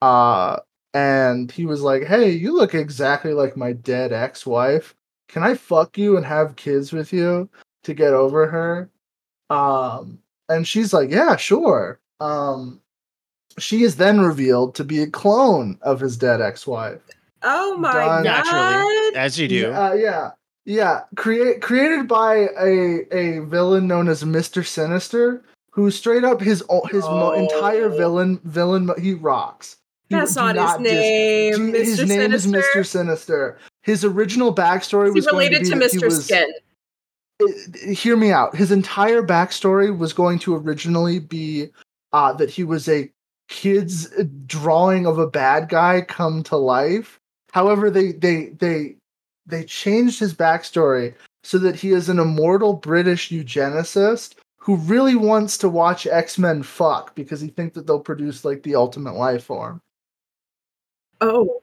uh and he was like hey you look exactly like my dead ex-wife can i fuck you and have kids with you to get over her um and she's like yeah sure um she is then revealed to be a clone of his dead ex-wife Oh my Done. Naturally, god! as you do. uh, yeah yeah create created by a a villain known as mr sinister who straight up his o- his mo- entire villain villain he rocks That's do not his name. Gee, Mr. His name is Mr. Sinister. His original backstory he was related to, to Mr. was- Skin? it- hear me out. His entire backstory was going to originally be uh, that he was a kid's drawing of a bad guy come to life. However, they they they they changed his backstory so that he is an immortal British eugenicist who really wants to watch X Men fuck because he thinks that they'll produce like the ultimate life form Oh,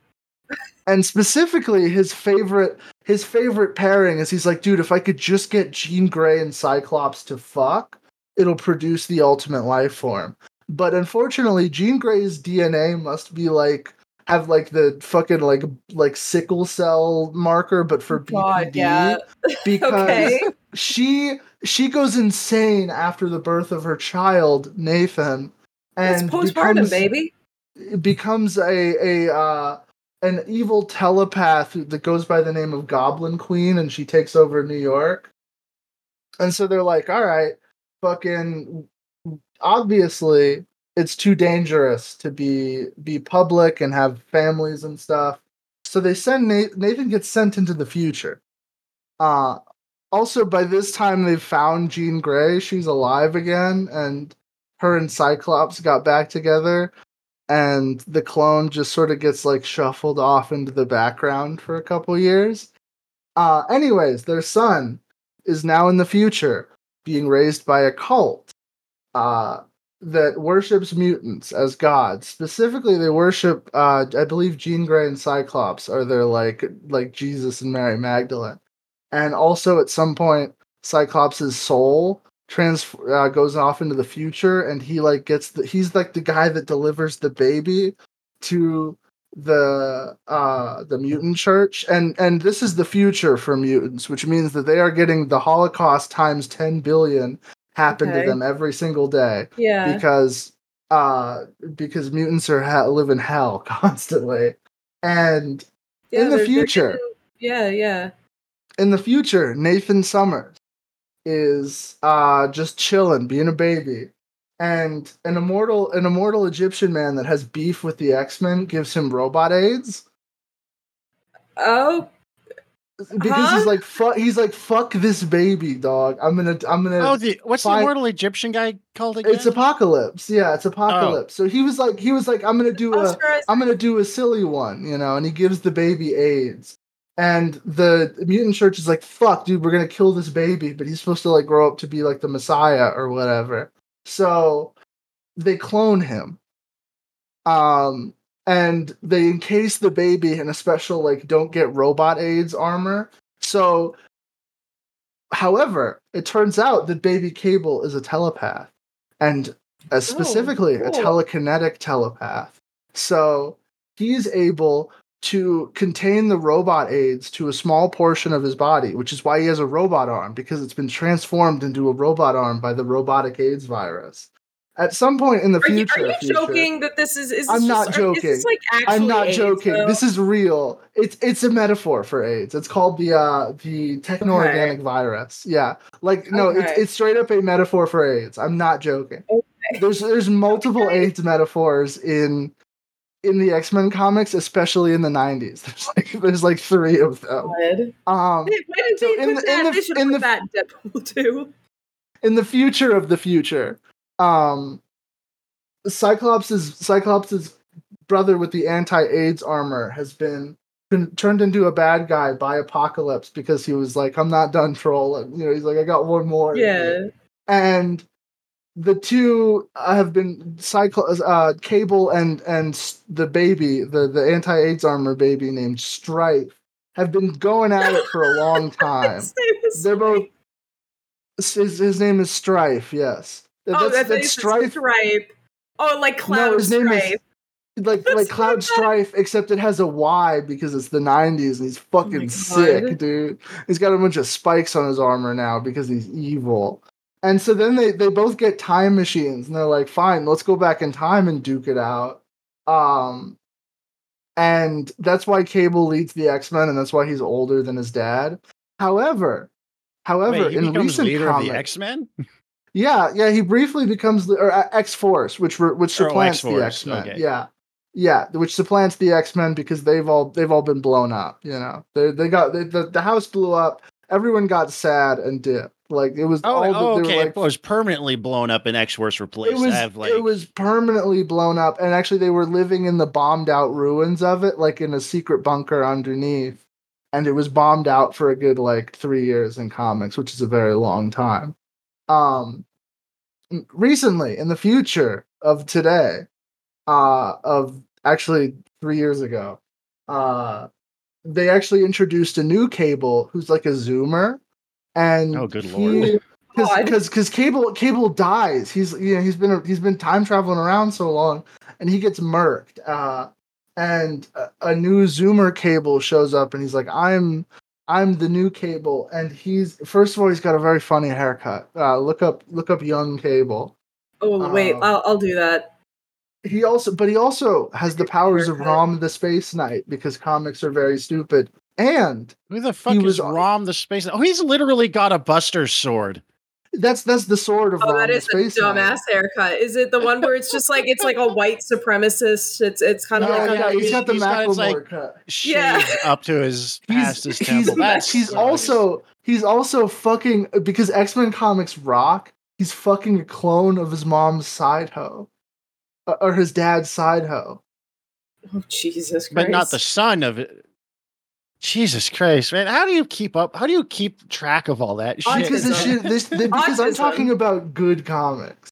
and specifically his favorite his favorite pairing is he's like dude if i could just get jean grey and cyclops to fuck it'll produce the ultimate life form but unfortunately jean grey's dna must be like have like the fucking like like sickle cell marker but for God, bpd yeah. because Okay. she she goes insane after the birth of her child nathan It's and postpartum, becomes- baby. it becomes a a uh, an evil telepath that goes by the name of Goblin Queen, and she takes over New York. And so they're like, "All right, fucking, obviously, it's too dangerous to be be public and have families and stuff." So they send Nathan, gets sent into the future. Uh also by this time they've found Jean Grey. She's alive again, and her and Cyclops got back together and the clone just sort of gets like shuffled off into the background for a couple years. Uh, anyways, their son is now in the future being raised by a cult uh, that worships mutants as gods. Specifically, they worship, uh, I believe, Jean Grey and Cyclops are their like like Jesus and Mary Magdalene, and also at some point, Cyclops's soul trans uh, goes off into the future and he like gets the he's like the guy that delivers the baby to the uh the mutant church. And and this is the future for mutants which means that they are getting the holocaust times 10 billion happen okay. to them every single day yeah. because uh because mutants are ha- live in hell constantly. And yeah, in the future yeah yeah. in the future nathan summers is uh just chilling being a baby and an immortal an immortal Egyptian man that has beef with the X Men gives him robot aids. Oh, because huh? he's like fuck. He's like fuck this baby, dog. I'm gonna I'm gonna. Oh, the what's find... the immortal Egyptian guy called again? It's Apocalypse. Yeah, it's Apocalypse. Oh. So he was like he was like I'm gonna do a I'm gonna do a silly one, you know, and he gives the baby aids. And the mutant church is like, fuck, dude, we're gonna kill this baby, but he's supposed to like grow up to be like the Messiah or whatever. So they clone him. Um, and they encase the baby in a special like don't get robot aids armor. So however, it turns out that baby Cable is a telepath and uh, oh, specifically oh, cool. a telekinetic telepath. So he's able to contain the robot aids to a small portion of his body, which is why he has a robot arm because it's been transformed into a robot arm by the robotic AIDS virus. At some point in the are future, you, are you future, joking that this is? is this I'm just, not joking. Is like I'm not AIDS, joking. Though? This is real. It's it's a metaphor for AIDS. It's called the uh the techno-organic okay. virus. Yeah, like no, okay. it's it's straight up a metaphor for AIDS. I'm not joking. Okay. There's there's multiple AIDS metaphors in in the X Men comics, especially in the '90s. There's like there's like three of them. Um, Why did so in, the, in the, in the, that Deadpool too. In the future of the future, um, Cyclops Cyclops's Cyclops's brother with the anti-AIDS armor has been, been turned into a bad guy by Apocalypse because he was like, "I'm not done trolling." You know, he's like, "I got one more." Yeah. And the two have been cycle uh, Cable and and the baby, the the anti AIDS armor baby named Strife, have been going at it for a long time. They're both. His, his name is Strife. Yes. Oh, that's, that's Strife. Stripe. Oh, like Cloud no, his Strife. Name is, like that's like Cloud Strife, except it has a Y because it's the '90s and he's fucking oh sick, dude. He's got a bunch of spikes on his armor now because he's evil. And so then they, they both get time machines and they're like, fine, let's go back in time and duke it out. Um, and that's why Cable leads the X Men, and that's why he's older than his dad. However, however, Wait, in recent leader comics, of the X Men. Yeah, yeah, he briefly becomes or uh, X Force, which which oh, supplants oh, the X Men. Okay. Yeah, yeah, which supplants the X Men because they've all they've all been blown up. You know, they they got they, the the house blew up. Everyone got sad and dipped. Like it was. Oh, oh okay. Like, it was permanently blown up and X Force replaced. It was. like... It was permanently blown up, and actually, they were living in the bombed out ruins of it, like in a secret bunker underneath. And it was bombed out for a good like three years in comics, which is a very long time. Um, recently, in the future of today, uh, of actually three years ago, uh, they actually introduced a new cable who's like a zoomer and oh good lord. Because because cable cable dies. He's you know he's been he's been time traveling around so long and he gets murked. Uh and a, a, new zoomer cable shows up and he's like i'm i'm the new cable. And he's first of all he's got a very funny haircut. Uh look up look up young cable. Oh wait um, I'll, I'll do that. he also but he also has the powers of rom the space knight because comics are very stupid and who the fuck is was, Rom the Space? Oh, he's literally got a Buster sword. That's that's the sword of oh, Rom that is the Space a dumbass haircut. Is it the one where it's just like it's like a white supremacist? It's it's kind of no, like no, he's got the Macklemore like cut. Yeah, up to his past his temple. He's, he's also he's also fucking because X Men comics rock. He's fucking a clone of his mom's side hoe, uh, or his dad's side hoe. Oh Jesus! Christ. But not the son of it. Jesus Christ, man! How do you keep up? How do you keep track of all that shit? Because, this shit, this, this, because I'm talking about good comics.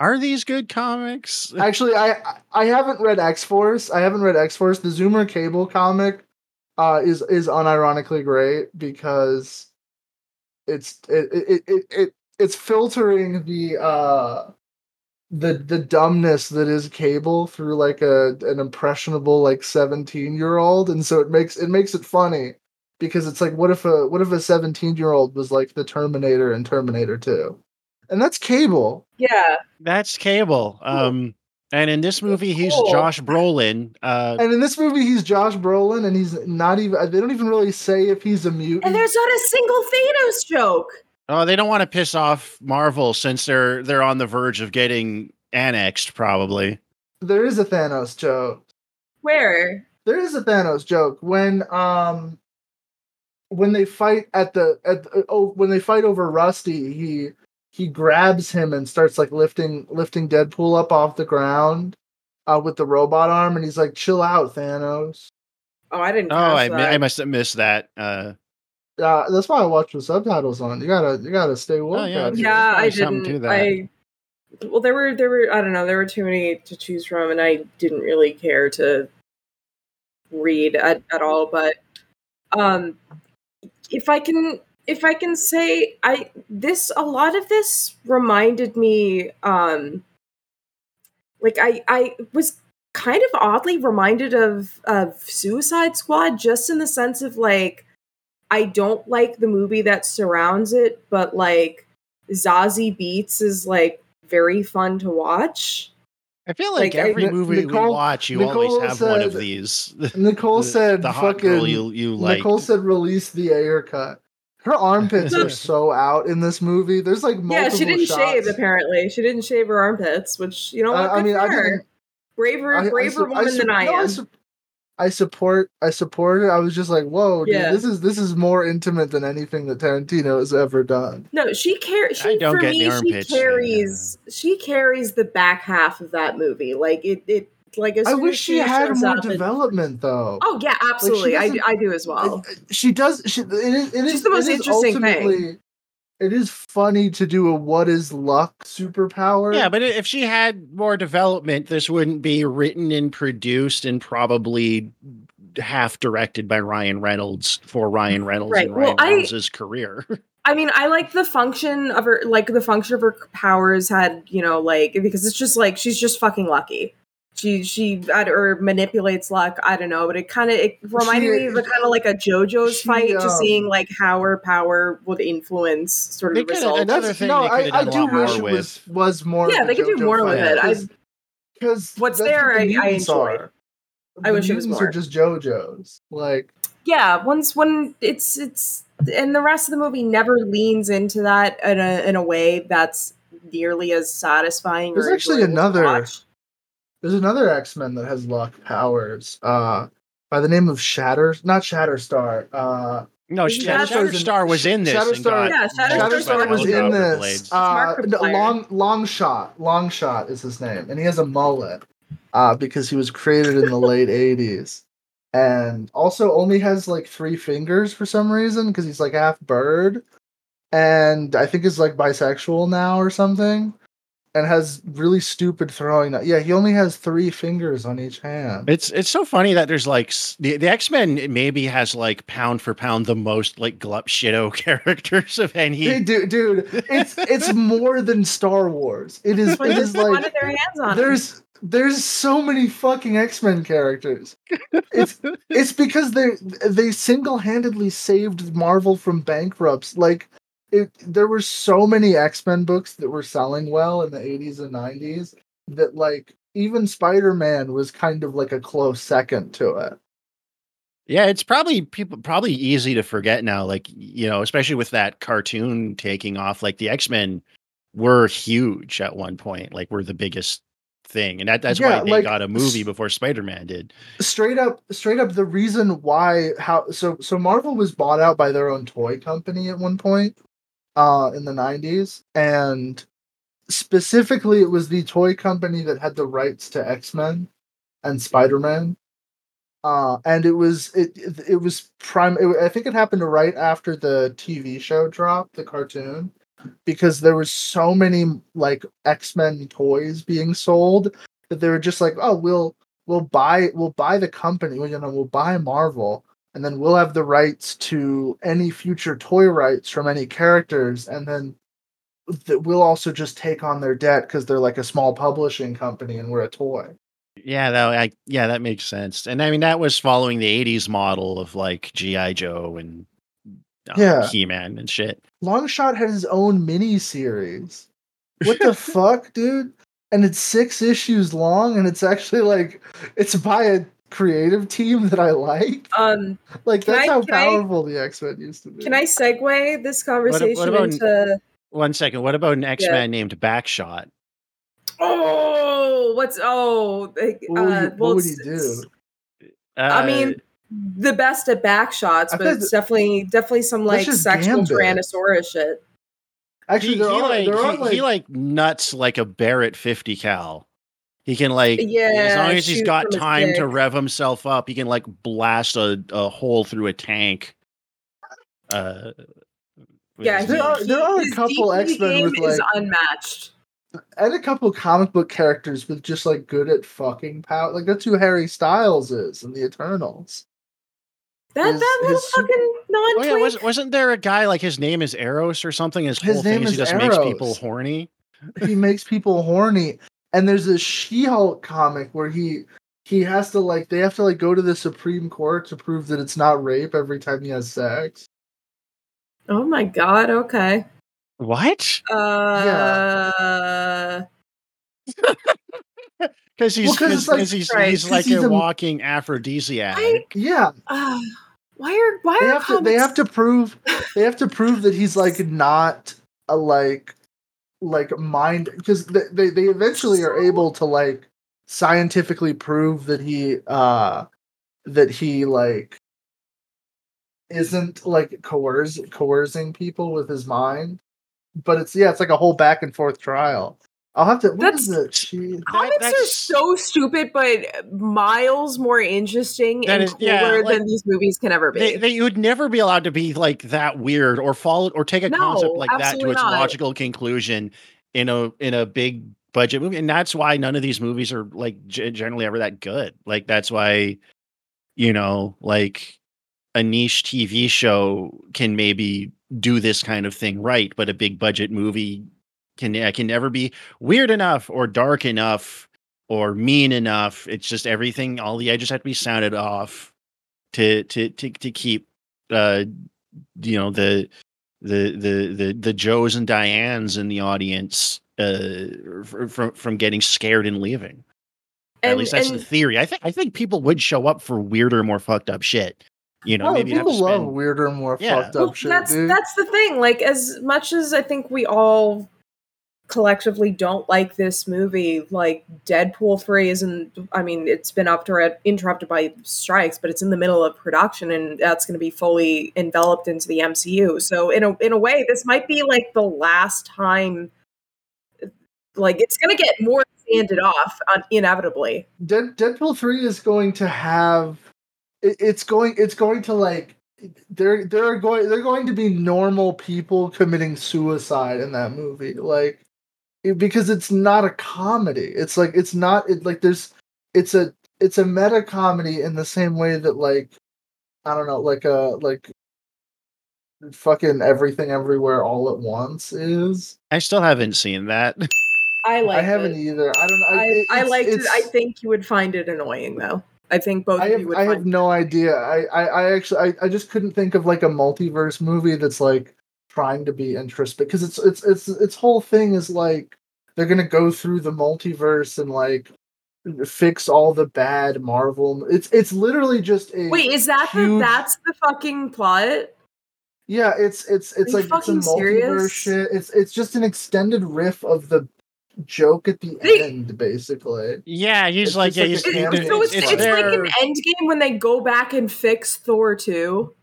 Are these good comics? Actually, I I haven't read X Force. I haven't read X Force. The Zoomer Cable comic uh, is is unironically great because it's it it, it it it's filtering the uh the the dumbness that is cable through like a an impressionable like 17 year old and so it makes it makes it funny because it's like what if a what if a 17 year old was like the terminator and terminator 2 and that's cable yeah that's cable um and in this movie, he's. Josh Brolin. Uh, and in this movie, he's Josh Brolin, and he's not even. They don't even really say if he's a mutant. And there's not a single Thanos joke. Oh, they don't want to piss off Marvel since they're they're on the verge of getting annexed. Probably. There is a Thanos joke. Where? There is a Thanos joke when um when they fight at the at the, oh when they fight over Rusty he he grabs him and starts like lifting lifting Deadpool up off the ground uh, with the robot arm, and he's like, "Chill out, Thanos." Oh, I didn't. Oh, I, I must have missed that. Uh, uh, that's why I watch with subtitles on. You gotta you gotta stay woke. Oh, yeah, yeah I didn't. I well, there were there were I don't know there were too many to choose from, and I didn't really care to read at, at all. But um, if I can if I can say I this a lot of this reminded me um like I I was kind of oddly reminded of of Suicide Squad just in the sense of like I don't like the movie that surrounds it but like Zazie Beetz is like very fun to watch. I feel like, like every I, movie Nicole, we watch, you Nicole always have said, one of these. Nicole the, said, the hot fucking, girl you, you like. Nicole said, release the Ayer cut. Her armpits are so out in this movie. There's like multiple yeah, she didn't shots. shave. Apparently, she didn't shave her armpits, which you know what? Uh, I mean, I didn't. Braver, I, braver I, woman I, than I am. Su- I support. I support it. I was just like, whoa, dude, yeah. this is this is more intimate than anything that Tarantino has ever done. No, she carries. She for me, she carries. She carries the back half of that movie. Like it. It like I wish she, had more development, and, though. Oh yeah, absolutely. Like I, I do as well. She does. She, it is. It She's is, the most interesting thing. It is funny to do a what is luck superpower. Yeah, but if she had more development, this wouldn't be written and produced and probably half directed by Ryan Reynolds for Ryan Reynolds right. and Ryan well, Reynolds' I, career. I mean, I like the function of her, like the function of her powers had, you know, like because it's just like she's just fucking lucky she she or manipulates luck. I don't know, but it kind of it reminded she, me of a kind of like a JoJo's she, fight, um, just seeing like how her power would influence sort of the results. Another thing no, I, I do wish it was was more. Yeah, they could do more with it. Because what's there, what the I, I enjoy. Are. I wish it was more. Are just JoJo's, like yeah. Once when it's it's and the rest of the movie never leans into that in a in a way that's nearly as satisfying. There's actually another there's another X Men that has luck powers. Uh, by the name of Shatter, not Shatterstar. Uh, no, Shatterstar, Shatterstar was in this. Shatterstar, yeah, Shatterstar, was in this. Uh, long, long shot, long shot is his name, and he has a mullet uh, because he was created in the late '80s, and also only has like three fingers for some reason because he's like half bird, and I think is like bisexual now or something and has really stupid throwing. Yeah, he only has three fingers on each hand. It's it's so funny that there's like the, the X Men maybe has like pound for pound the most like glup shitto characters of any. Hey, dude, dude, it's it's more than Star Wars. It is it is like there's there's so many fucking X-Men characters. It's it's because they they single-handedly saved Marvel from bankrupts. Like it, there were so many X-Men books that were selling well in the 80s and 90s that like even Spider-Man was kind of like a close second to it. Yeah, it's probably people probably easy to forget now like you know, especially with that cartoon taking off like the X-Men were huge at one point, like were the biggest thing and that, that's yeah, why they like, got a movie before spider-man did straight up straight up the reason why how so so marvel was bought out by their own toy company at one point uh, in the 90s. And specifically, it was the toy company that had the rights to X Men and Spider Man. Uh, and it was it it was prime. It, I think it happened right after the TV show dropped, the cartoon, because there was so many like X Men toys being sold that they were just like, oh, we'll we'll buy we'll buy the company, you know, we'll buy Marvel, and then we'll have the rights to any future toy rights from any characters and then that we'll also just take on their debt because they're like a small publishing company and we're a toy. Yeah, that I yeah, that makes sense. And I mean that was following the 80s model of like GI Joe and uh, yeah. He-Man and shit. Longshot had his own mini series. What the fuck, dude? And it's 6 issues long and it's actually like it's by a creative team that I like. Um like that's I, how powerful I, the X-Men used to be. Can I segue this conversation what, what about, into one second. What about an X Man yeah. named Backshot? Oh, what's oh? What would, uh, well, what would he do? Uh, I mean, the best at back shots, but it's definitely definitely some like sexual Tyrannosaurus shit. Actually, he, he are, like, he, like, he, like nuts like a Barrett 50 cal. He can like yeah, as long as he's got time to rev himself up, he can like blast a, a hole through a tank. Uh yeah, there are there are a couple X Men with like unmatched and a couple comic book characters with just like good at fucking power. Like that's who Harry Styles is in the Eternals. That his, that little fucking non oh, yeah, was, wasn't there a guy like his name is Eros or something? His, his whole name thing is he just Eros. makes people horny. he makes people horny. And there's a She-Hulk comic where he he has to like they have to like go to the Supreme Court to prove that it's not rape every time he has sex. Oh my god, okay. What? Uh Because he's well, like, he's, right, he's like he's a, a, walking aphrodisiac. I, yeah. Uh, why are why they are have comics... to they have to prove they have to prove that he's like not a like like mind because they, they they eventually are able to like scientifically prove that he uh that he like isn't like coerce coercing people with his mind. But it's yeah, it's like a whole back and forth trial. I'll have to. What that's, is it? She, comics that, are so stupid, but miles more interesting and is, cooler yeah, like, than these movies can ever be. They, they, you would never be allowed to be like that weird or follow or take a no, concept like that to its not. logical conclusion in a in a big budget movie, and that's why none of these movies are like g- generally ever that good. Like that's why, you know, like a niche TV show can maybe do this kind of thing right, but a big budget movie can uh, can never be weird enough or dark enough or mean enough. It's just everything. All the edges have to be sounded off to to to to keep uh you know the the the the the Joes and Dianes in the audience uh from from getting scared and leaving. And, At least that's and, the theory. I think I think people would show up for weirder, more fucked up shit. You know, oh, maybe people spend... love weirder, more yeah. fucked up well, shit. That's dude. that's the thing. Like, as much as I think we all collectively don't like this movie like deadpool 3 isn't i mean it's been up to interrupted by strikes but it's in the middle of production and that's going to be fully enveloped into the mcu so in a, in a way this might be like the last time like it's going to get more sanded off uh, inevitably. Dead, deadpool 3 is going to have it's going it's going to like there are going they're going to be normal people committing suicide in that movie like because it's not a comedy. It's like it's not it, like there's it's a it's a meta comedy in the same way that like i don't know like a uh, like fucking everything everywhere all at once is. I still haven't seen that. I like i haven't it. either. I don't know i, I liked it. I think you would find it annoying though. I think both I have, I have no idea. I, I, I actually I, I just couldn't think of like a multiverse movie that's like trying to be interesting because it's it's it's its whole thing is like they're gonna go through the multiverse and like fix all the bad Marvel. It's it's literally just a wait. Is that huge... the that's the fucking plot? Yeah, it's it's it's like it's a multiverse serious? shit. It's it's just an extended riff of the joke at the they, end, basically. Yeah, he's it's like, yeah, like he's, so it's, it's, it's like an end game when they go back and fix Thor two.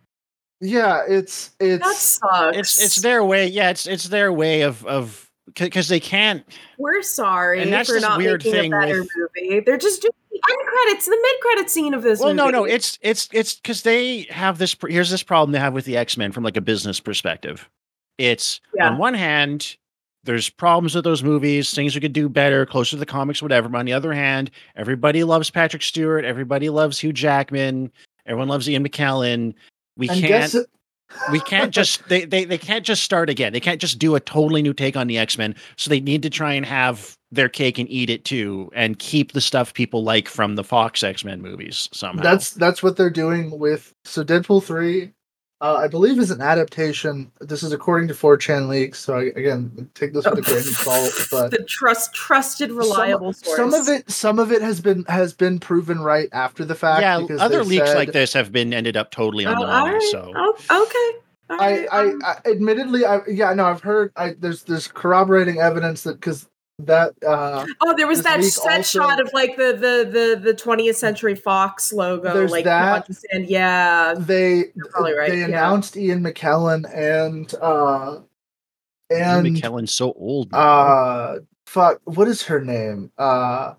Yeah, it's it's that sucks. It's it's their way. Yeah, it's it's their way of of because they can't. We're sorry and that's for not weird making thing a better with, movie. They're just doing the end credits, the mid credit scene of this. Well, movie. no, no, it's it's it's because they have this. Here's this problem they have with the X Men from like a business perspective. It's yeah. on one hand, there's problems with those movies, things we could do better, closer to the comics, whatever. But on the other hand, everybody loves Patrick Stewart, everybody loves Hugh Jackman, everyone loves Ian McKellen. We and can't. we can't just they, they they can't just start again. They can't just do a totally new take on the X-Men. So they need to try and have their cake and eat it too and keep the stuff people like from the Fox X-Men movies somehow. That's that's what they're doing with so Deadpool 3 uh, I believe is an adaptation. This is according to 4chan leaks. So I, again, take this with a grain of salt. But the trust, trusted, reliable some, source. Some of it, some of it has been has been proven right after the fact. Yeah, other leaks said, like this have been ended up totally on oh, the money. Right. So oh, okay. I, I, um I, admittedly, I yeah, no, I've heard. I there's there's corroborating evidence that because that uh oh there was that set also, shot of like the the the the 20th century fox logo like that and yeah they right. they yeah. announced ian mckellen and uh and ian mckellen's so old now. uh fuck what is her name uh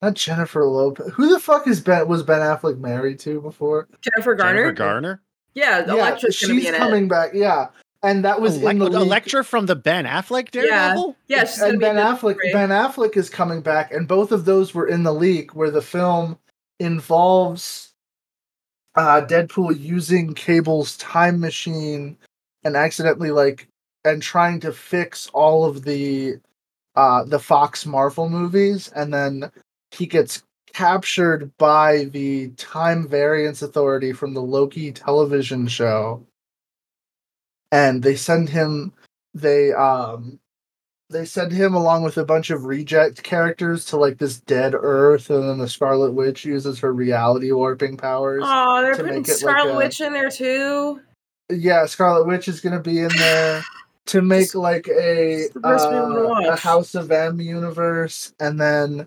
not jennifer lopez who the fuck is ben was ben affleck married to before jennifer garner jennifer garner yeah, yeah she's coming it. back yeah and that was Ele- in the Elektra from the Ben Affleck Daredevil. Yeah, yeah and Ben Affleck. Ben Affleck is coming back, and both of those were in the leak where the film involves uh, Deadpool using Cable's time machine and accidentally like and trying to fix all of the uh, the Fox Marvel movies, and then he gets captured by the Time Variance Authority from the Loki television show and they send him they um they send him along with a bunch of reject characters to like this dead Earth, and then the Scarlet Witch uses her reality warping powers. Oh, they're putting Scarlet like a, Witch in there too. Yeah, Scarlet Witch is gonna be in there to make like a uh, a House of M universe, and then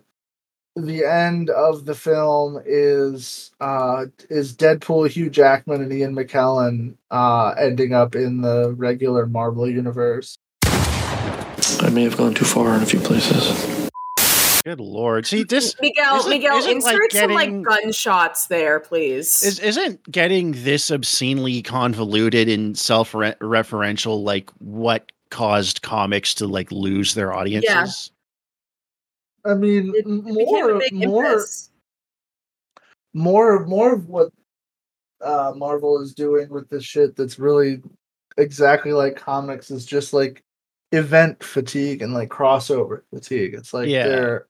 the end of the film is uh is Deadpool, Hugh Jackman, and Ian McKellen uh ending up in the regular Marvel universe. I may have gone too far in a few places. Good lord! See this, Miguel. Isn't, Miguel, isn't insert like getting, some like gunshots there, please. Is, isn't getting this obscenely convoluted and self-referential like what caused comics to like lose their audiences? I mean, it, more, more, more, more of what uh, Marvel is doing with this shit that's really exactly like comics is just like event fatigue and like crossover fatigue. It's like yeah. there,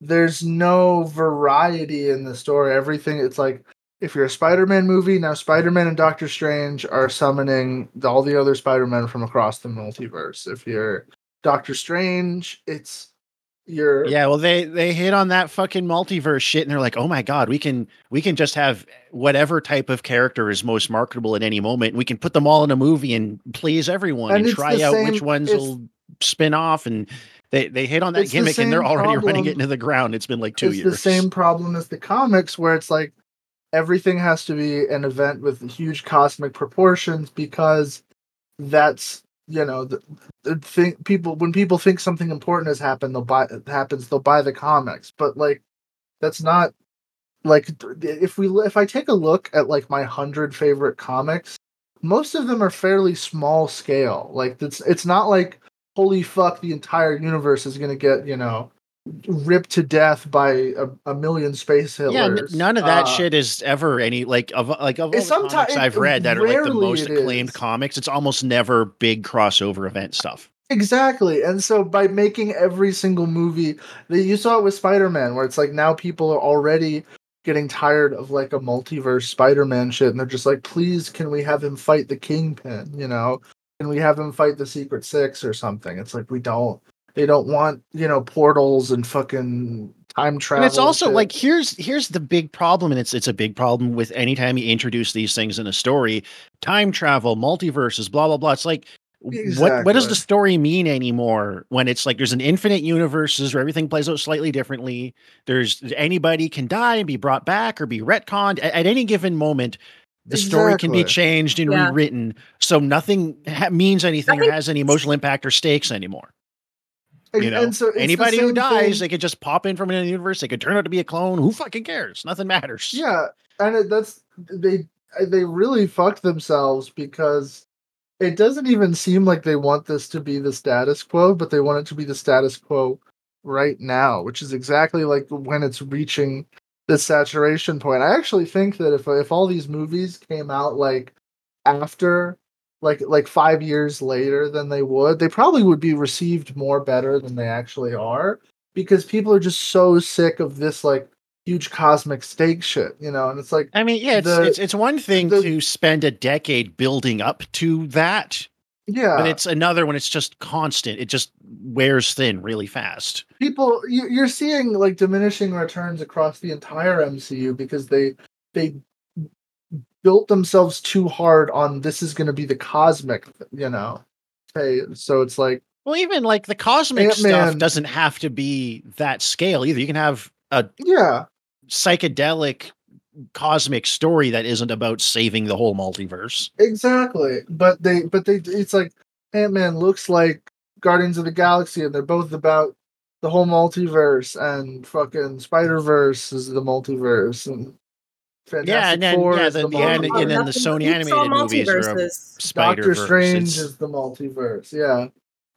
there's no variety in the story. Everything it's like if you're a Spider-Man movie now, Spider-Man and Doctor Strange are summoning all the other Spider-Men from across the multiverse. If you're Doctor Strange, it's you're yeah well they they hit on that fucking multiverse shit and they're like oh my god we can we can just have whatever type of character is most marketable at any moment we can put them all in a movie and please everyone and, and try out same, which ones will spin off and they they hit on that gimmick the and they're already problem. running it into the ground it's been like two it's years the same problem as the comics where it's like everything has to be an event with huge cosmic proportions because that's you know the, the think people when people think something important has happened they'll buy happens they'll buy the comics. But like that's not like if we if i take a look at like my 100 favorite comics most of them are fairly small scale. Like it's it's not like holy fuck the entire universe is going to get you know ripped to death by a, a million space Hitlers. Yeah, n- none of that uh, shit is ever any like of like of all the comics I've read that are like the most acclaimed is. comics. It's almost never big crossover event stuff. Exactly, and so by making every single movie that you saw it with Spider-Man, where it's like now people are already getting tired of like a multiverse Spider-Man shit, and they're just like, please, can we have him fight the Kingpin? You know, can we have him fight the Secret Six or something? It's like we don't they don't want you know portals and fucking time travel. And it's also like here's here's the big problem, and it's it's a big problem with anytime you introduce these things in a story, time travel, multiverses, blah blah blah. It's like Exactly. What what does the story mean anymore when it's like there's an infinite universes where everything plays out slightly differently? There's anybody can die and be brought back or be retconned at, at any given moment. The exactly. story can be changed and yeah. rewritten, so nothing ha- means anything nothing. or has any emotional impact or stakes anymore. You know, so anybody who dies, thing. they could just pop in from another universe. They could turn out to be a clone. Who fucking cares? Nothing matters. Yeah, and it, that's they they really fucked themselves because it doesn't even seem like they want this to be the status quo, but they want it to be the status quo right now, which is exactly like when it's reaching the saturation point. I actually think that if if all these movies came out like after like like five years later than they would, they probably would be received more better than they actually are because people are just so sick of this like huge cosmic stake shit, you know. And it's like, I mean, yeah, it's the, it's, it's one thing the, to spend a decade building up to that, yeah, but it's another when it's just constant. It just wears thin really fast. People, you, you're seeing like diminishing returns across the entire MCU because they they built themselves too hard on this is going to be the cosmic, you know. Hey, so it's like well, even like the cosmic Ant-Man, stuff doesn't have to be that scale either. You can have a yeah psychedelic cosmic story that isn't about saving the whole multiverse. Exactly. But they but they it's like Ant-Man looks like Guardians of the Galaxy and they're both about the whole multiverse and fucking Spider-Verse is the multiverse and Fantastic yeah, and then Four yeah, the, the, the and then the Sony animated movies are Spider Doctor Strange it's... is the multiverse. Yeah,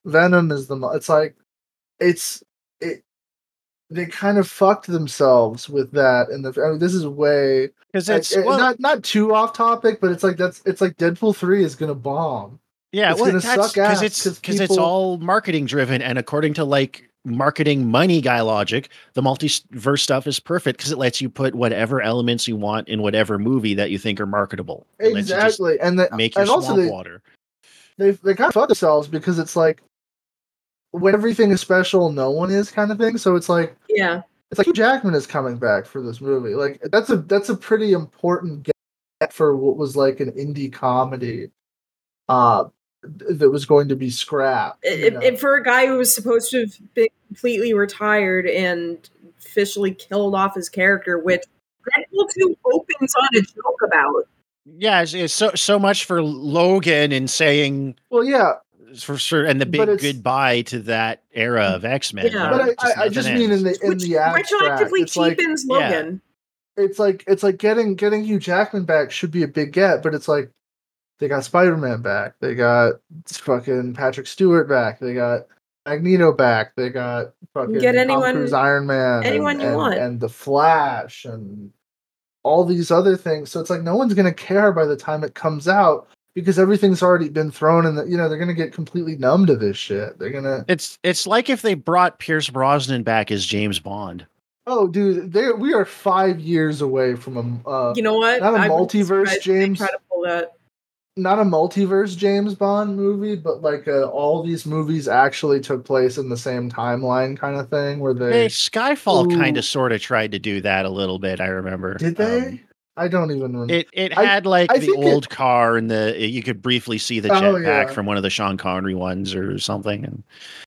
Venom is the. It's like, it's it they kind of fucked themselves with that and the I mean, this is way because it's eh, well, not not too off topic but it's like that's it's like deadpool 3 is gonna bomb yeah it's well, gonna suck ass because it's because people... it's all marketing driven and according to like marketing money guy logic the multiverse stuff is perfect because it lets you put whatever elements you want in whatever movie that you think are marketable it exactly and the, make your and swamp also they, water they they kind of fuck themselves because it's like when everything is special, no one is kind of thing. So it's like yeah, it's like Hugh Jackman is coming back for this movie. Like that's a that's a pretty important get for what was like an indie comedy. Uh that was going to be scrapped. And for a guy who was supposed to have been completely retired and officially killed off his character, which Deadpool 2 opens on a joke about. Yeah, it's, it's so so much for Logan and saying, well, yeah, for sure, and the big goodbye to that era of X Men. Yeah, but I, I, I just mean in the in Which the abstract, retroactively cheapens like, Logan. Yeah. It's like it's like getting getting Hugh Jackman back should be a big get, but it's like they got Spider Man back, they got fucking Patrick Stewart back, they got Magneto back, they got fucking get anyone, Tom Cruise Iron Man, anyone and, you and, want, and the Flash, and all these other things. So it's like no one's gonna care by the time it comes out because everything's already been thrown and you know they're gonna get completely numb to this shit. They're gonna it's it's like if they brought pierce brosnan back as james bond. Oh dude they we are five years away from a uh, you know what? not a I multiverse james not a multiverse james bond movie but like uh, all these movies actually took place in the same timeline kind of thing where they hey, skyfall kind of sort of tried to do that a little bit i remember did they um, I don't even remember. It it had like I the old it, car and the you could briefly see the jetpack oh, yeah. from one of the Sean Connery ones or something. And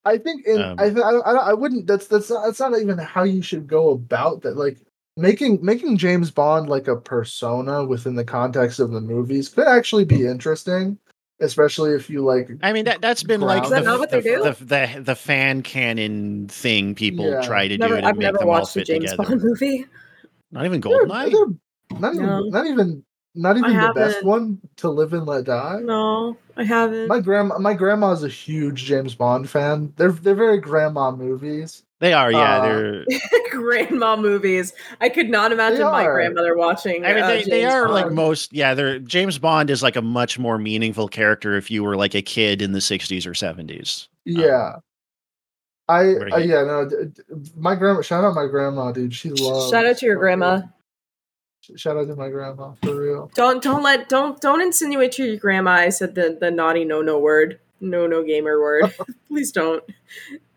I think in, um, I, th- I I I wouldn't. That's that's not, that's not even how you should go about that. Like making making James Bond like a persona within the context of the movies could actually be interesting. Especially if you like, I mean that that's been like the, the, the, the, the fan canon thing people yeah. try to never, do to I've make never them watched all fit a James together. Bond movie. Not even Goldeneye. They're, they're not even, no. not even, not even the best one to live and let die. No, I haven't. My grandma, my grandma's a huge James Bond fan. They're they're very grandma movies. They are, yeah. Uh, they're grandma movies. I could not imagine my grandmother watching. I mean, they, uh, they are Bond. like most. Yeah, they're James Bond is like a much more meaningful character if you were like a kid in the '60s or '70s. Yeah. Um, I, I yeah no my grandma shout out my grandma dude she loves shout out to your grandma Shout out to my grandma for real. Don't don't let don't don't insinuate to your grandma I said the the naughty no no word no no gamer word. please don't,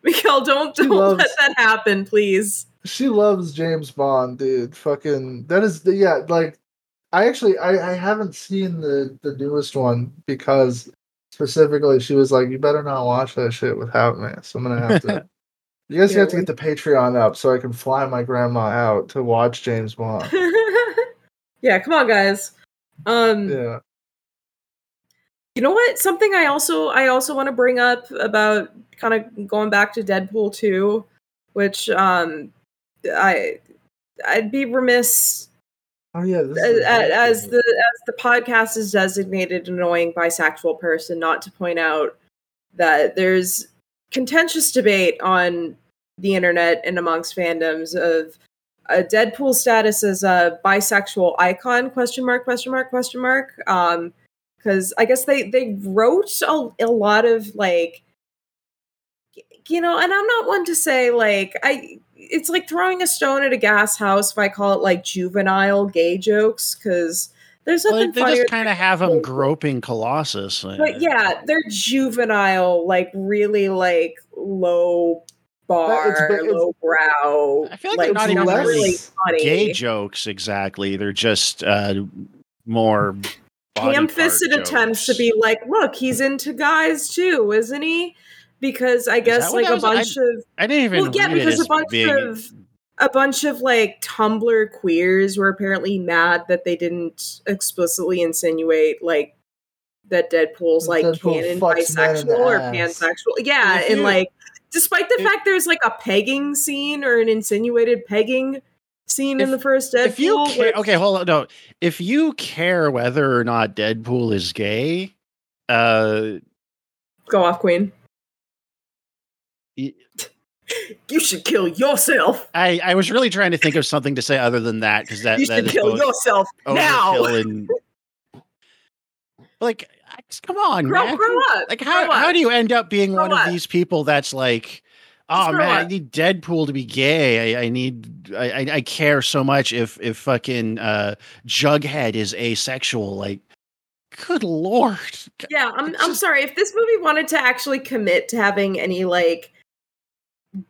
Mikhail. Don't don't loves, let that happen, please. She loves James Bond, dude. Fucking that is the yeah. Like I actually I I haven't seen the the newest one because specifically she was like, you better not watch that shit without me. So I'm gonna have to. You guys yeah, have to get the Patreon up so I can fly my grandma out to watch James Bond. Yeah, come on, guys. Um, yeah. You know what? Something I also I also want to bring up about kind of going back to Deadpool 2, which um I I'd be remiss Oh yeah, as, as the as the podcast is designated annoying bisexual person not to point out that there's contentious debate on the internet and amongst fandoms of a Deadpool status as a bisexual icon? Question mark? Question mark? Question mark? Um, because I guess they they wrote a, a lot of like you know, and I'm not one to say like I it's like throwing a stone at a gas house if I call it like juvenile gay jokes because there's nothing well, they just kind of have him groping Colossus. But yeah, they're juvenile, like really like low bar, it's, it's, low brow. I feel like, like they're not even really funny. gay jokes exactly. They're just uh, more ham-fisted attempts to be like, look, he's into guys too, isn't he? Because I guess like a bunch I, of I didn't even well, yeah, because a bunch being... of a bunch of like Tumblr queers were apparently mad that they didn't explicitly insinuate like that Deadpool's like Deadpool canon bisexual or pansexual. Yeah, and like despite the if, fact there's like a pegging scene or an insinuated pegging scene if, in the first Deadpool. If you care, okay, hold on. No, if you care whether or not Deadpool is gay, uh, go off, Queen. you should kill yourself. I, I was really trying to think of something to say other than that because that you that should kill yourself now. And, like, come on, grow, man. Grow up. Like, how how do you end up being grow one up. of these people that's like? Oh man, I need Deadpool to be gay. I, I need I, I care so much if if fucking uh Jughead is asexual. Like, good lord. Yeah, I'm I'm sorry. If this movie wanted to actually commit to having any like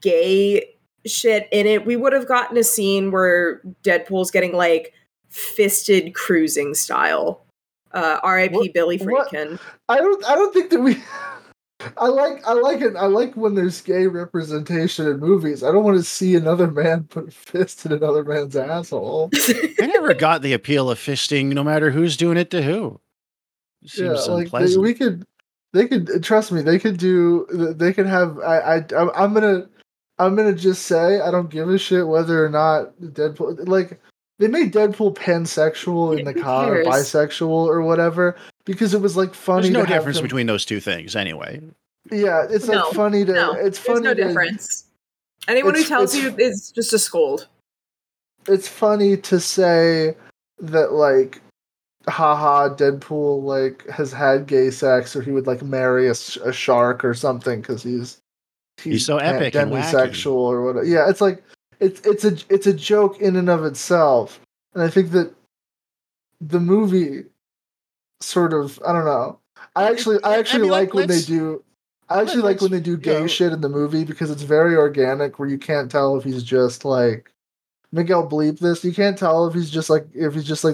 gay shit in it, we would have gotten a scene where Deadpool's getting like fisted cruising style. Uh, R.I.P. Billy Friedkin. I don't. I don't think that we. I like. I like it. I like when there's gay representation in movies. I don't want to see another man put a fist in another man's asshole. I never got the appeal of fisting, no matter who's doing it to who. yeah, like they, we could. They could trust me. They could do. They could have. I. I. I'm gonna. I'm gonna just say I don't give a shit whether or not Deadpool like they made Deadpool pansexual in the car, bisexual or whatever, because it was like funny. There's no difference him... between those two things, anyway. Yeah, it's no, like funny to. No, it's funny. There's no to, difference. Anyone who tells you is just a scold. It's funny to say that like, haha, Deadpool like has had gay sex, or he would like marry a, a shark or something because he's he's, he's so epic demisexual or whatever. Yeah, it's like it's it's a it's a joke in and of itself, and I think that the movie sort of I don't know. I actually I actually I mean, like, when they do. I actually like when they do gay go. shit in the movie because it's very organic, where you can't tell if he's just like Miguel bleep this. You can't tell if he's just like if he's just like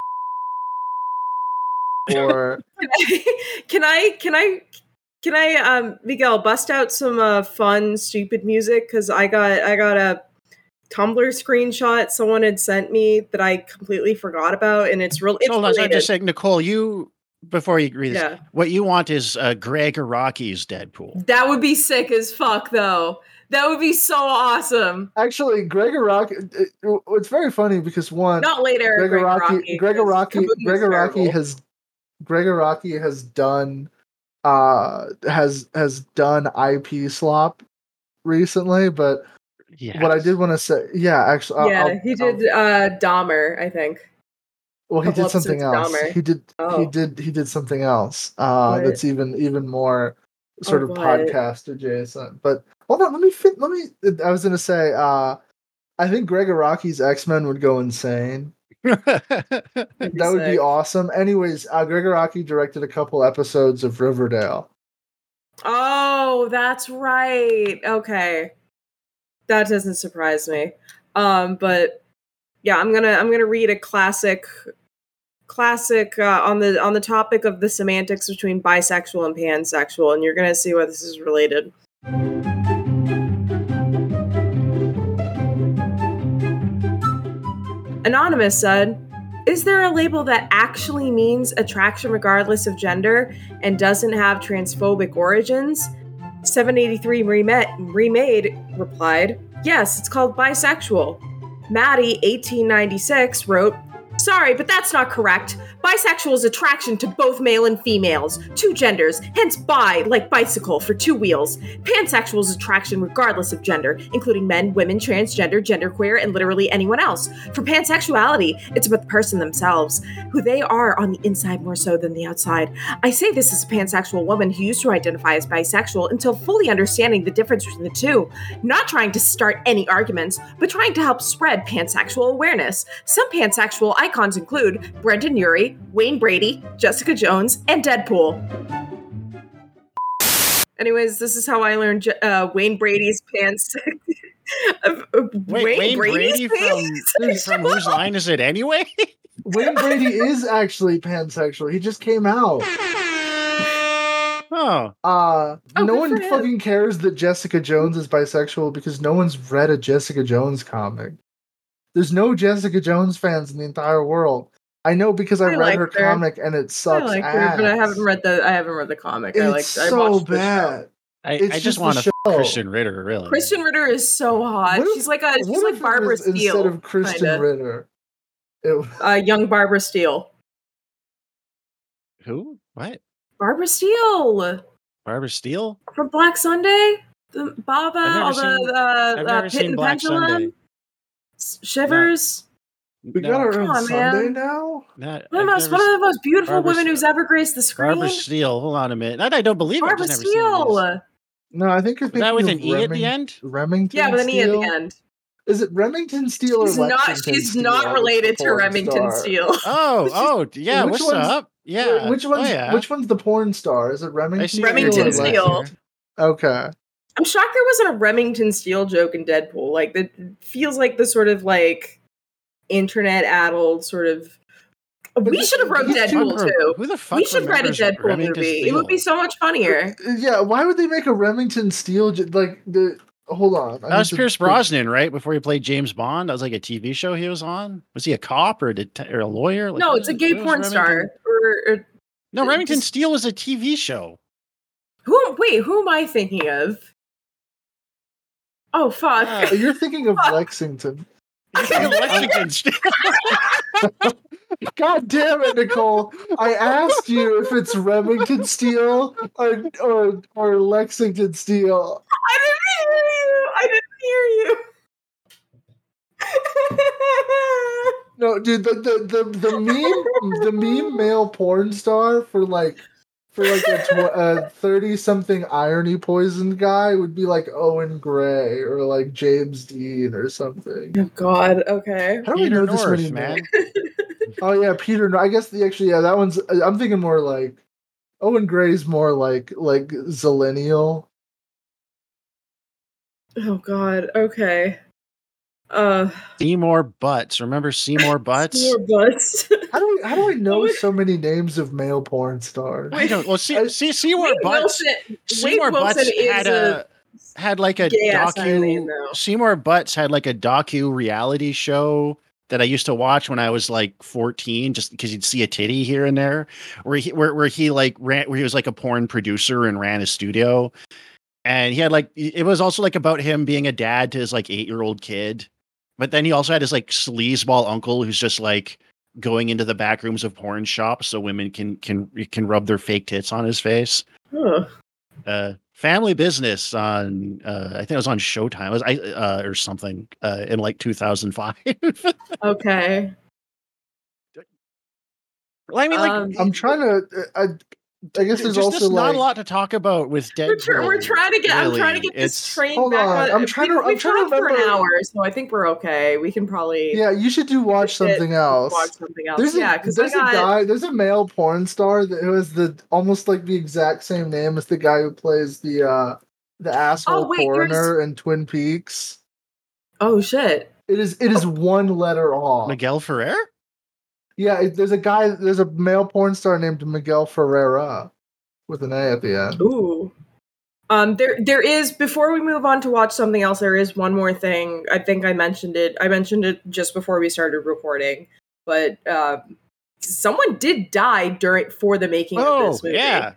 or can I can I can I um Miguel bust out some uh, fun stupid music because I got I got a Tumblr screenshot someone had sent me that I completely forgot about, and it's real. It's Hold on, so just saying, Nicole, you before you read this, yeah. what you want is uh, Gregg Araki's Deadpool. That would be sick as fuck, though. That would be so awesome. Actually, Gregg Araki, it, it's very funny because one, not later. Gregg, Gregg Araki, Gregg Araki, Gregg Araki has Gregg Araki has done uh has has done IP slop recently, but yes. what I did want to say, yeah, actually, yeah, I'll, he did I'll, uh Dahmer, I think. Well, he did something else. He did oh. he did he did something else uh what? that's even even more sort oh, of what? podcast adjacent. But hold on, let me fit let me I was gonna say uh I think Araki's X Men would go insane that would be awesome. Anyways, uh, Araki directed a couple episodes of Riverdale. Oh, that's right. Okay, that doesn't surprise me. Um, but yeah, I'm gonna I'm gonna read a classic, classic uh, on the on the topic of the semantics between bisexual and pansexual, and you're gonna see why this is related. Anonymous said, Is there a label that actually means attraction regardless of gender and doesn't have transphobic origins? 783 Remade, replied, Yes, it's called bisexual. Maddie, 1896, wrote, Sorry, but that's not correct. Bisexual is attraction to both male and females, two genders, hence bi, like bicycle, for two wheels. Pansexual is attraction regardless of gender, including men, women, transgender, genderqueer, and literally anyone else. For pansexuality, it's about the person themselves, who they are on the inside more so than the outside. I say this as a pansexual woman who used to identify as bisexual until fully understanding the difference between the two. Not trying to start any arguments, but trying to help spread pansexual awareness. Some pansexual icons include Brendon Urie, Wayne Brady, Jessica Jones, and Deadpool. Anyways, this is how I learned uh, Wayne Brady's pants. Wait, Wayne, Wayne Brady from, from whose line is it anyway? Wayne Brady is actually pansexual. He just came out. Oh. Uh, oh, no one fucking cares that Jessica Jones is bisexual because no one's read a Jessica Jones comic. There's no Jessica Jones fans in the entire world. I know because I, I read like her, her, comic and it sucks. I like ass. her, but I haven't read the I haven't read the comic. It's I like so I bad. I, I, just, want a Krysten Ritter, really. Krysten Ritter is so hot. If, she's like a she's like Barbara Steele instead of Krysten kinda. Ritter. It, uh, young Barbara Steele. Who? What? Barbara Steele. Barbara Steele from Black Sunday. The Baba, all the uh, uh, Pit and Black Pendulum. Sunday. Shivers. We no. got our own on, Sunday man. now. Not, one, of most, one of the most beautiful Barbara women who's ever graced the screen. Barbara Steele. Hold on a minute. That I don't believe Barbara Steele. No, I think you're it's that with an E at the end. Remington. Yeah, with an E at the end. Is it Remington Steele she's or not? She's Steele not related to Remington star? Steele. Oh, oh, yeah. Which what's up? Yeah. Which oh, one's oh, yeah. which one's the porn star? Is it Remington? Remington Steele. Okay. I'm shocked there wasn't a Remington Steele joke in Deadpool. Like that feels like the sort of like internet addled sort of. We should have wrote Deadpool too. Who the fuck we should write a Deadpool Remington movie. Steele? It would be so much funnier. Uh, yeah, why would they make a Remington Steele like the? Hold on, that was Pierce Brosnan, right? Before he played James Bond, that was like a TV show he was on. Was he a cop or a, det- or a lawyer? Like, no, it's a gay porn star. Or, or, no, Remington just, Steele was a TV show. Who? Wait, who am I thinking of? Oh fuck! Uh, you're thinking of Lexington. Lexington. God damn it, Nicole! I asked you if it's Remington Steele or or, or Lexington Steele. I didn't hear you. I didn't hear you. no, dude, the the the, the meme the meme male porn star for like for like a thirty something irony poisoned guy would be like Owen Gray or like James Dean or something. Oh God. Okay. How do we know North, this many man? oh yeah, Peter. I guess the actually yeah that one's. Uh, I'm thinking more like Owen Gray's more like like Zillennial. Oh God. Okay. Uh, Seymour Butts. Remember Seymour Butts? Seymour Butts. how do we how do I know so many names of male porn stars? I don't. Well, see, see Seymour Wade Butts. Wilson, Seymour Butts had a, a had like a docu. Seymour Butts had like a docu reality show that I used to watch when I was like 14, just because you'd see a titty here and there, where he where, where he like ran where he was like a porn producer and ran a studio. And he had like it was also like about him being a dad to his like eight year old kid but then he also had his like sleazeball uncle who's just like going into the back rooms of porn shops so women can can can rub their fake tits on his face. Huh. Uh, family business on uh, I think it was on Showtime. It was I uh, or something uh, in like 2005. okay. I mean, like, um, I'm trying to. I, I guess there's also like, not a lot to talk about with Deadpool. We're, tr- we're trying to get. Really. I'm trying to get this train hold back. On. I'm trying to. I'm trying to for an hour, so I think we're okay. We can probably. Yeah, you should do watch something it, else. Watch something else. There's yeah, because there's got... a guy. There's a male porn star that who has the almost like the exact same name as the guy who plays the uh the asshole oh, wait, coroner in Twin Peaks. Oh shit! It is. It is oh. one letter off. Miguel Ferrer. Yeah, there's a guy. There's a male porn star named Miguel Ferreira with an A at the end. Ooh. Um, there, there is. Before we move on to watch something else, there is one more thing. I think I mentioned it. I mentioned it just before we started recording, but um, someone did die during for the making oh, of this movie. Yeah.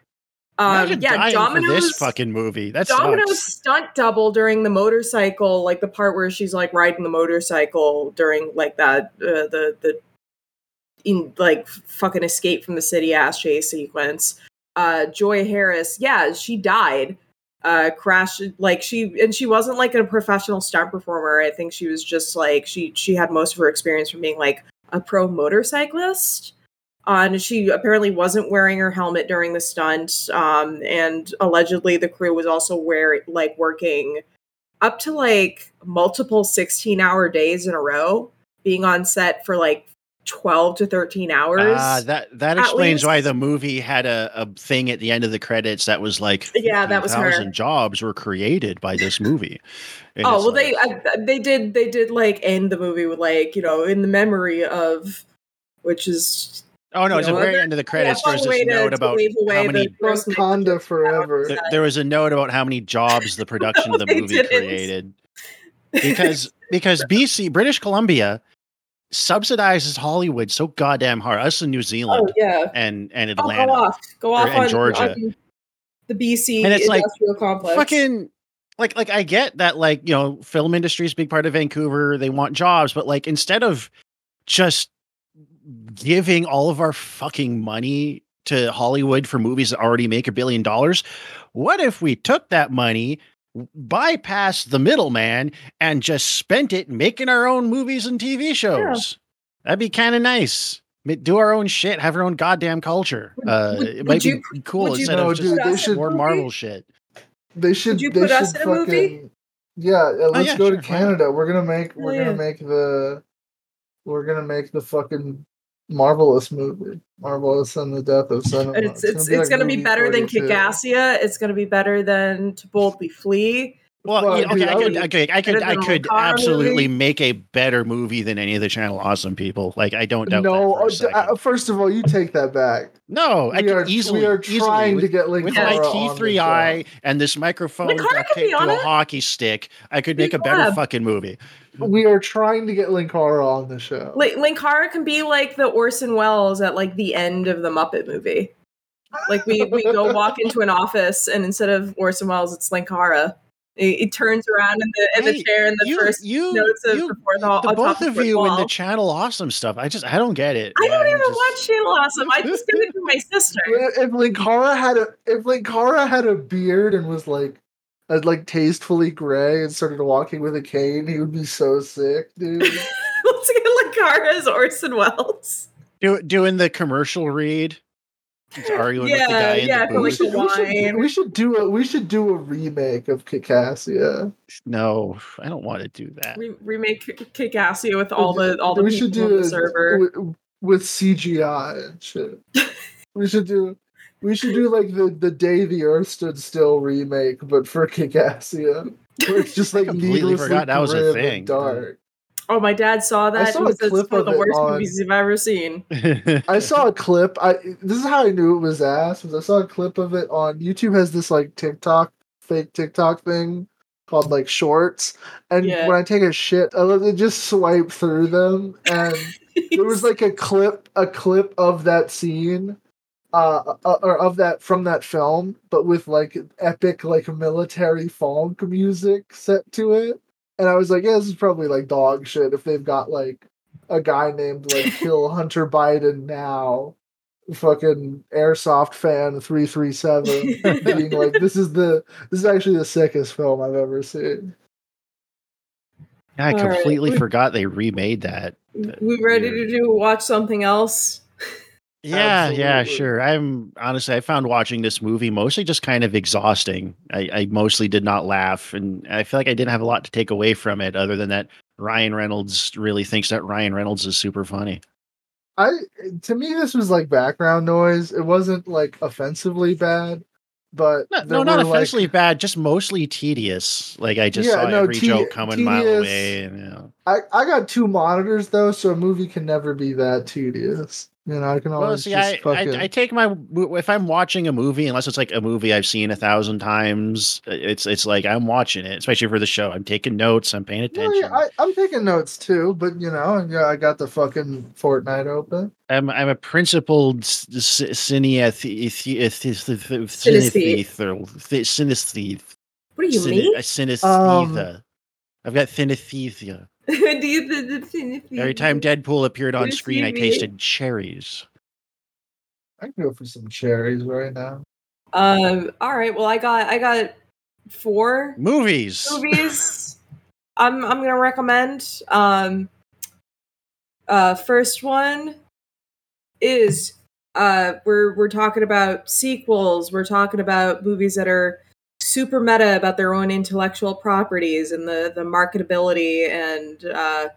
Um, yeah, Domino's this fucking movie. That's Domino's stunt double during the motorcycle, like the part where she's like riding the motorcycle during like that uh, the the in like fucking escape from the city ass chase sequence. Uh, Joi Harris, yeah, she died. Uh, crashed like she and she wasn't like a professional stunt performer. I think she was just like she she had most of her experience from being like a pro motorcyclist. Uh, and she apparently wasn't wearing her helmet during the stunt. Um, and allegedly, the crew was also wearing like working up to like multiple 16 hour days in a row, being on set for like 12 to 13 hours. Uh, that that explains why the movie had a, a thing at the end of the credits that was like yeah, that was her. jobs were created by this movie. oh well, like, they uh, they did they did like end the movie with like you know in the memory of, which is Oh no! It's the very end of the credits. Yeah, there's this note about how many Wakanda forever. There, there, was a note about how many jobs the production no, of the movie didn't. created. Because because BC British Columbia subsidizes Hollywood so goddamn hard. Us in New Zealand, oh, yeah, and and Atlanta, oh, go off, go off on, Georgia, on the BC and it's industrial like, complex. Fucking like like I get that like you know film industry is a big part of Vancouver. They want jobs, but like instead of just giving all of our fucking money to Hollywood for movies that already make a billion dollars, what if we took that money, bypassed the middleman, and just spent it making our own movies and TV shows? Yeah. That'd be kind of nice. Do our own shit, have our own goddamn culture. Uh, would, it might you, be cool instead of just they should, more Marvel shit. They should. Would you put us in a movie? Yeah, let's oh, yeah, go sure, to Canada. We're gonna make. We're yeah. gonna make the. We're gonna make the fucking marvelous movie. Marvelous and the death of cinema. It's it's, it's, gonna, be, better than Kickassia. It's gonna be better than To Boldly Flee. Well, well yeah, okay, I could, okay, I could, I could absolutely movie. make a better movie than any of the Channel Awesome people. Like, I don't doubt. No, uh, first of all, you take that back. No, we I are, easily. We are trying easily, to get Linkara with my T three I and this microphone taped to a it. hockey stick. I could make a better fucking movie we are trying to get Linkara on the show. Like Linkara can be like the Orson Welles at like the end of the Muppet movie. Like we we go walk into an office and instead of Orson Welles, it's Linkara. It, turns around in the in hey, the chair in the you, first you, notes of you, before the, the both of you in the channel awesome stuff. I just I don't get it. I don't even just... watch channel awesome. I just give it to my sister. If Linkara had a if Linkara had a beard and was like as like tastefully gray and started walking with a cane, he would be so sick, dude. Let's get Linkara as Orson Welles. Do, doing the commercial read. He's arguing yeah, with the guy yeah, in the we should, we, should, we should do a we should do a remake of Kickassia. No, I don't want to do that. Re- remake Kickassia with all the all the we should do on the server with, with CGI and shit. we should do we should do like the the day the Earth stood still remake, but for Kickassia, where it's just like completely forgot that was a thing. Dark. Oh, my dad saw that. I saw a clip of the worst on, movies you've ever seen. I saw a clip. I this is how I knew it was ass. Was I saw a clip of it on YouTube. Has this like TikTok fake TikTok thing called like Shorts, and yeah. when I take a shit, I just swipe through them, and there was like a clip, a clip of that scene uh, uh, or of that from that film, but with like epic like military funk music set to it. And I was like, yeah, this is probably like dog shit if they've got like a guy named like Kill Hunter Biden now, fucking airsoft fan three three seven, being like, this is the this is actually the sickest film I've ever seen. Yeah, I completely right. forgot they remade that. We ready to do watch something else? Yeah, Absolutely. yeah, sure. I'm honestly, I found watching this movie mostly just kind of exhausting. I, I, mostly did not laugh, and I feel like I didn't have a lot to take away from it, other than that Ryan Reynolds really thinks that Ryan Reynolds is super funny. I to me, this was like background noise. It wasn't like offensively bad, but no, no not offensively like, bad, just mostly tedious. Like I just yeah, saw no, every te- joke coming tedious. mile away. And, you know. I I got two monitors though, so a movie can never be that tedious. You know, I can always well, see, I, fucking... I, I, take my if I'm watching a movie, unless it's like a movie I've seen a thousand times, it's it's like I'm watching it, especially for the show. I'm taking notes, I'm paying attention. Well, yeah, I, am taking notes too, but you know, yeah, I got the fucking Fortnite open. I'm I'm a principled cineath synesthete. What do you mean? A. Um, I've got synesthesia. Every time Deadpool appeared on screen, I tasted cherries. I can go for some cherries right now. Um. All right. Well, I got I got four movies. Movies. I'm I'm gonna recommend. Um. Uh. First one is uh we're we're talking about sequels. We're talking about movies that are super meta about their own intellectual properties and the the marketability and uh,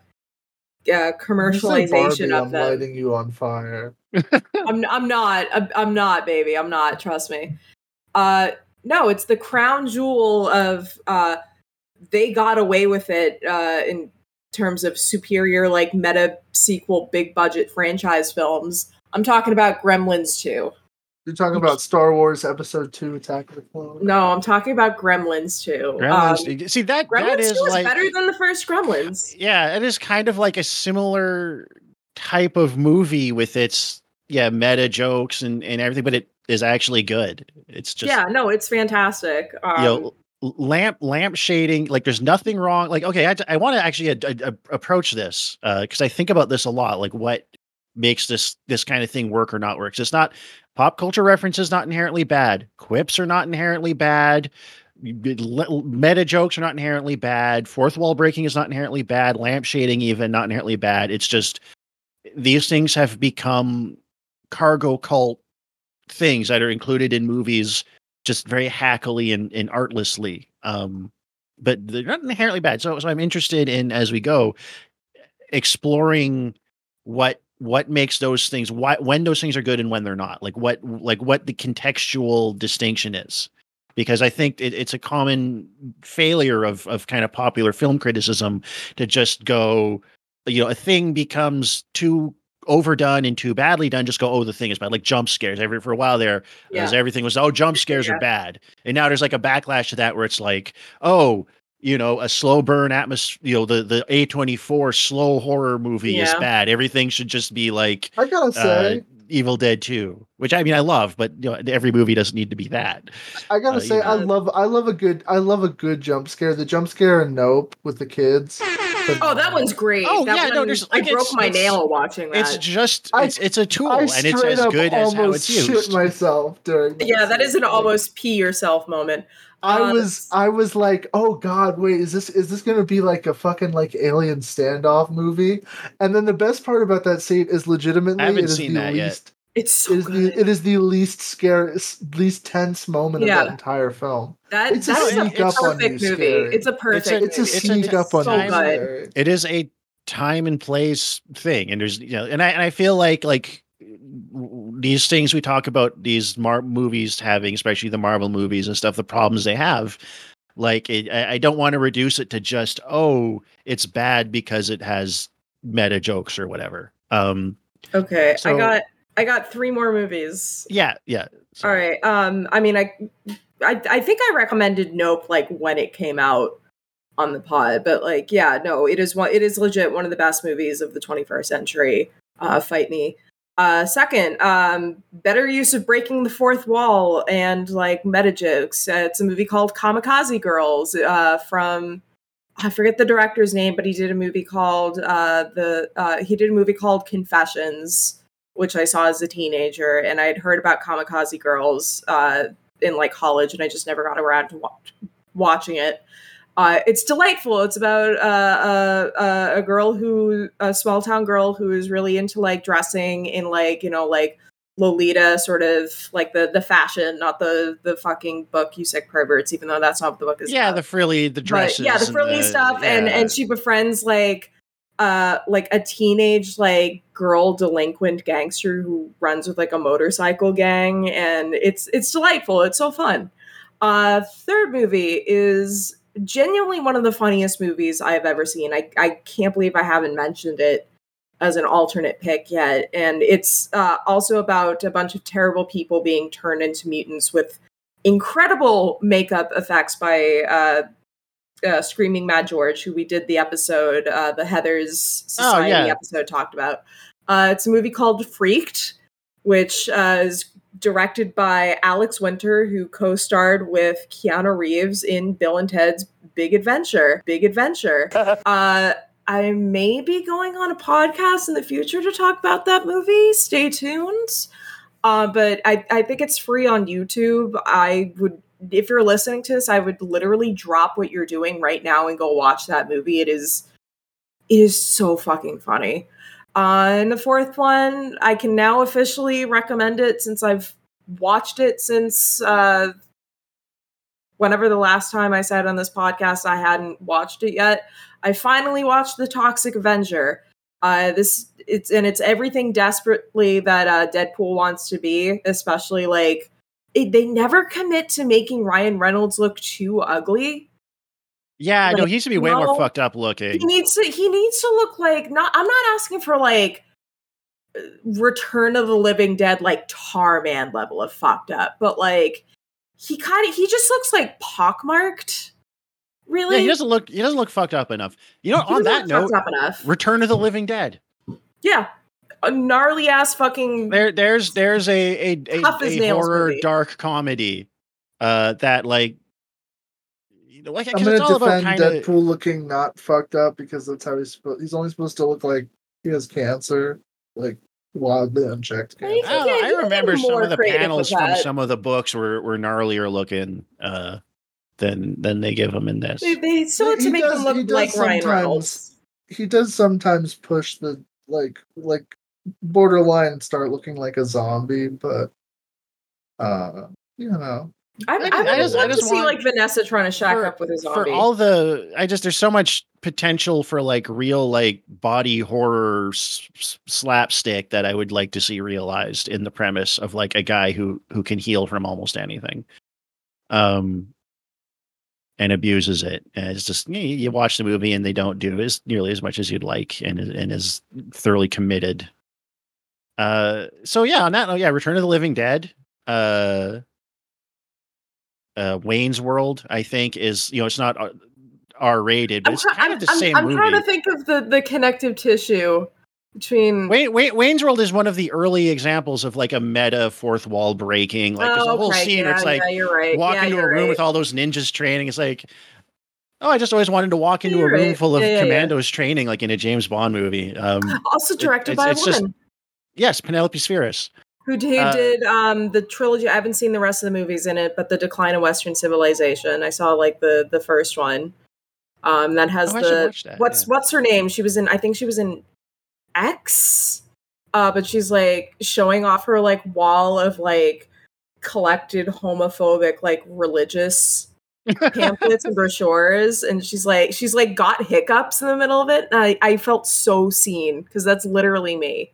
uh commercialization of I'm them. lighting you on fire. I'm I'm not I'm, I'm not baby. I'm not. Trust me. Uh, no, it's the crown jewel of uh, they got away with it uh, in terms of superior like meta sequel big budget franchise films. I'm talking about Gremlins 2. You're talking about Star Wars Episode Two: Attack of the Clones. No, I'm talking about Gremlins 2. Gremlins. Um, see that Gremlins that is 2 is like better than the first Gremlins. Yeah, it is kind of like a similar type of movie with its yeah meta jokes and and everything, but it is actually good. It's just yeah, no, it's fantastic. Um, you know, lamp lamp shading like there's nothing wrong like okay i, I want to actually a, a, a approach this because uh, i think about this a lot like what makes this this kind of thing work or not works. it's not pop culture references not inherently bad quips are not inherently bad meta jokes are not inherently bad fourth wall breaking is not inherently bad lamp shading even not inherently bad it's just these things have become cargo cult things that are included in movies just very hackily and, and artlessly. Um, but they're not inherently bad. So, so I'm interested in as we go exploring what what makes those things why when those things are good and when they're not like what like what the contextual distinction is because i think it, it's a common failure of of kind of popular film criticism to just go you know a thing becomes too overdone and too badly done, just go, oh, the thing is bad. Like jump scares. Every for a while there, yeah. everything was, oh, jump scares yeah. are bad. And now there's like a backlash to that where it's like, oh, you know, a slow burn atmosphere, you know, the the A24 slow horror movie yeah. is bad. Everything should just be like I gotta say uh, Evil Dead 2, which I mean I love, but you know, every movie doesn't need to be that. I gotta uh, say, I love I love a good I love a good jump scare. The jump scare in Nope with the kids oh, that one's great. Oh that yeah, one, no, there's I broke my nail watching that. It's just it's it's a tool, I and it's as good as how it's used. Shit myself during. Yeah, that is an almost pee yourself moment. I uh, was I was like, oh god, wait, is this is this gonna be like a fucking like alien standoff movie? And then the best part about that scene is legitimately I haven't it is seen the that least yet. It's so it is, the, it is the least scary, least tense moment yeah. of that entire film. That, it's a that a sneak up on you movie. Scary. It's a perfect. It's a, it's a sneak up on so you. Good. It is a time and place thing, and there's you know, and I and I feel like like these things we talk about these Mar- movies having, especially the Marvel movies and stuff, the problems they have. Like it, I don't want to reduce it to just oh, it's bad because it has meta jokes or whatever. Um, okay, so, I got I got three more movies. Yeah, yeah. So. All right. Um, I mean, I, I, I think I recommended Nope like when it came out on the pod, but like, yeah, no, it is one. It is legit one of the best movies of the 21st century. Uh, Fight me. Uh, second, um, better use of breaking the fourth wall and like meta jokes. Uh, it's a movie called Kamikaze Girls uh, from I forget the director's name, but he did a movie called uh, the uh, he did a movie called Confessions which I saw as a teenager, and I had heard about Kamikaze Girls uh, in like college, and I just never got around to watch, watching it. Uh, it's delightful. It's about uh, uh, a girl who, a small town girl who is really into like dressing in like you know like Lolita sort of like the the fashion, not the the fucking book you sick perverts. Even though that's not what the book is. Yeah, about. the frilly, the dresses. But, yeah, the frilly the, stuff, yeah. and and she befriends like uh like a teenage like girl delinquent gangster who runs with like a motorcycle gang and it's it's delightful it's so fun uh third movie is genuinely one of the funniest movies i've ever seen i i can't believe i haven't mentioned it as an alternate pick yet and it's uh, also about a bunch of terrible people being turned into mutants with incredible makeup effects by uh, uh, Screaming Mad George, who we did the episode, uh, the Heather's Society oh, yeah. episode, talked about. Uh, it's a movie called Freaked, which uh, is directed by Alex Winter, who co-starred with Keanu Reeves in Bill and Ted's Big Adventure. Big Adventure. uh, I may be going on a podcast in the future to talk about that movie. Stay tuned. Uh, but I, I think it's free on YouTube. I would, if you're listening to this, I would literally drop what you're doing right now and go watch that movie. It is, it is so fucking funny. And the fourth one, I can now officially recommend it since I've watched it since uh, whenever the last time I said on this podcast I hadn't watched it yet. I finally watched The Toxic Avenger. Uh, this it's and it's everything desperately that uh, Deadpool wants to be, especially like it, they never commit to making Ryan Reynolds look too ugly. Yeah, like, no, he should be way no, more fucked up looking. He needs to he needs to look like not I'm not asking for like Return of the Living Dead like Tar Man level of fucked up, but like he kind of he just looks like pockmarked. Really? Yeah, he doesn't look he doesn't look fucked up enough. You know, he on that note, Return of the Living Dead. Yeah. A gnarly ass fucking there there's there's a a, a, a horror movie. dark comedy uh that like like I'm gonna defend kinda... Deadpool looking not fucked up because that's how he's supposed. He's only supposed to look like he has cancer, like wildly unchecked. Cancer. I, I remember some of the panels from some of the books were were gnarlier looking uh, than than they give him in this. They, they still to make does, them look like Ryan Reynolds. He does sometimes push the like like borderline start looking like a zombie, but uh, you know, I, I, I, I just, I just to see like Vanessa trying to shack for, up with a zombie. For all the, I just there's so much potential for like real like body horror s- slapstick that I would like to see realized in the premise of like a guy who who can heal from almost anything, um, and abuses it. And it's just you, you watch the movie and they don't do as nearly as much as you'd like, and and is thoroughly committed. Uh, so yeah, on that, oh yeah, Return of the Living Dead. Uh uh, Wayne's World, I think, is you know it's not uh, R rated, but I'm it's kind of the I'm, same. I'm movie. trying to think of the the connective tissue between Wayne, Wayne, Wayne's World is one of the early examples of like a meta fourth wall breaking. Like oh, there's a whole okay. scene yeah, where it's like yeah, you're right. walk yeah, into a room right. with all those ninjas training. It's like, oh, I just always wanted to walk into you're a room right. full of commandos training, like in a James Bond movie. Um, also directed it, by it's, a woman. Just, yes, Penelope Spheeris who, who uh, did um, the trilogy. I haven't seen the rest of the movies in it, but the Decline of Western Civilization. I saw like the the first one. Um, that has oh, the that, what's yeah. what's her name? She was in. I think she was in X. Uh, but she's like showing off her like wall of like collected homophobic like religious pamphlets and brochures and she's like she's like got hiccups in the middle of it and i, I felt so seen because that's literally me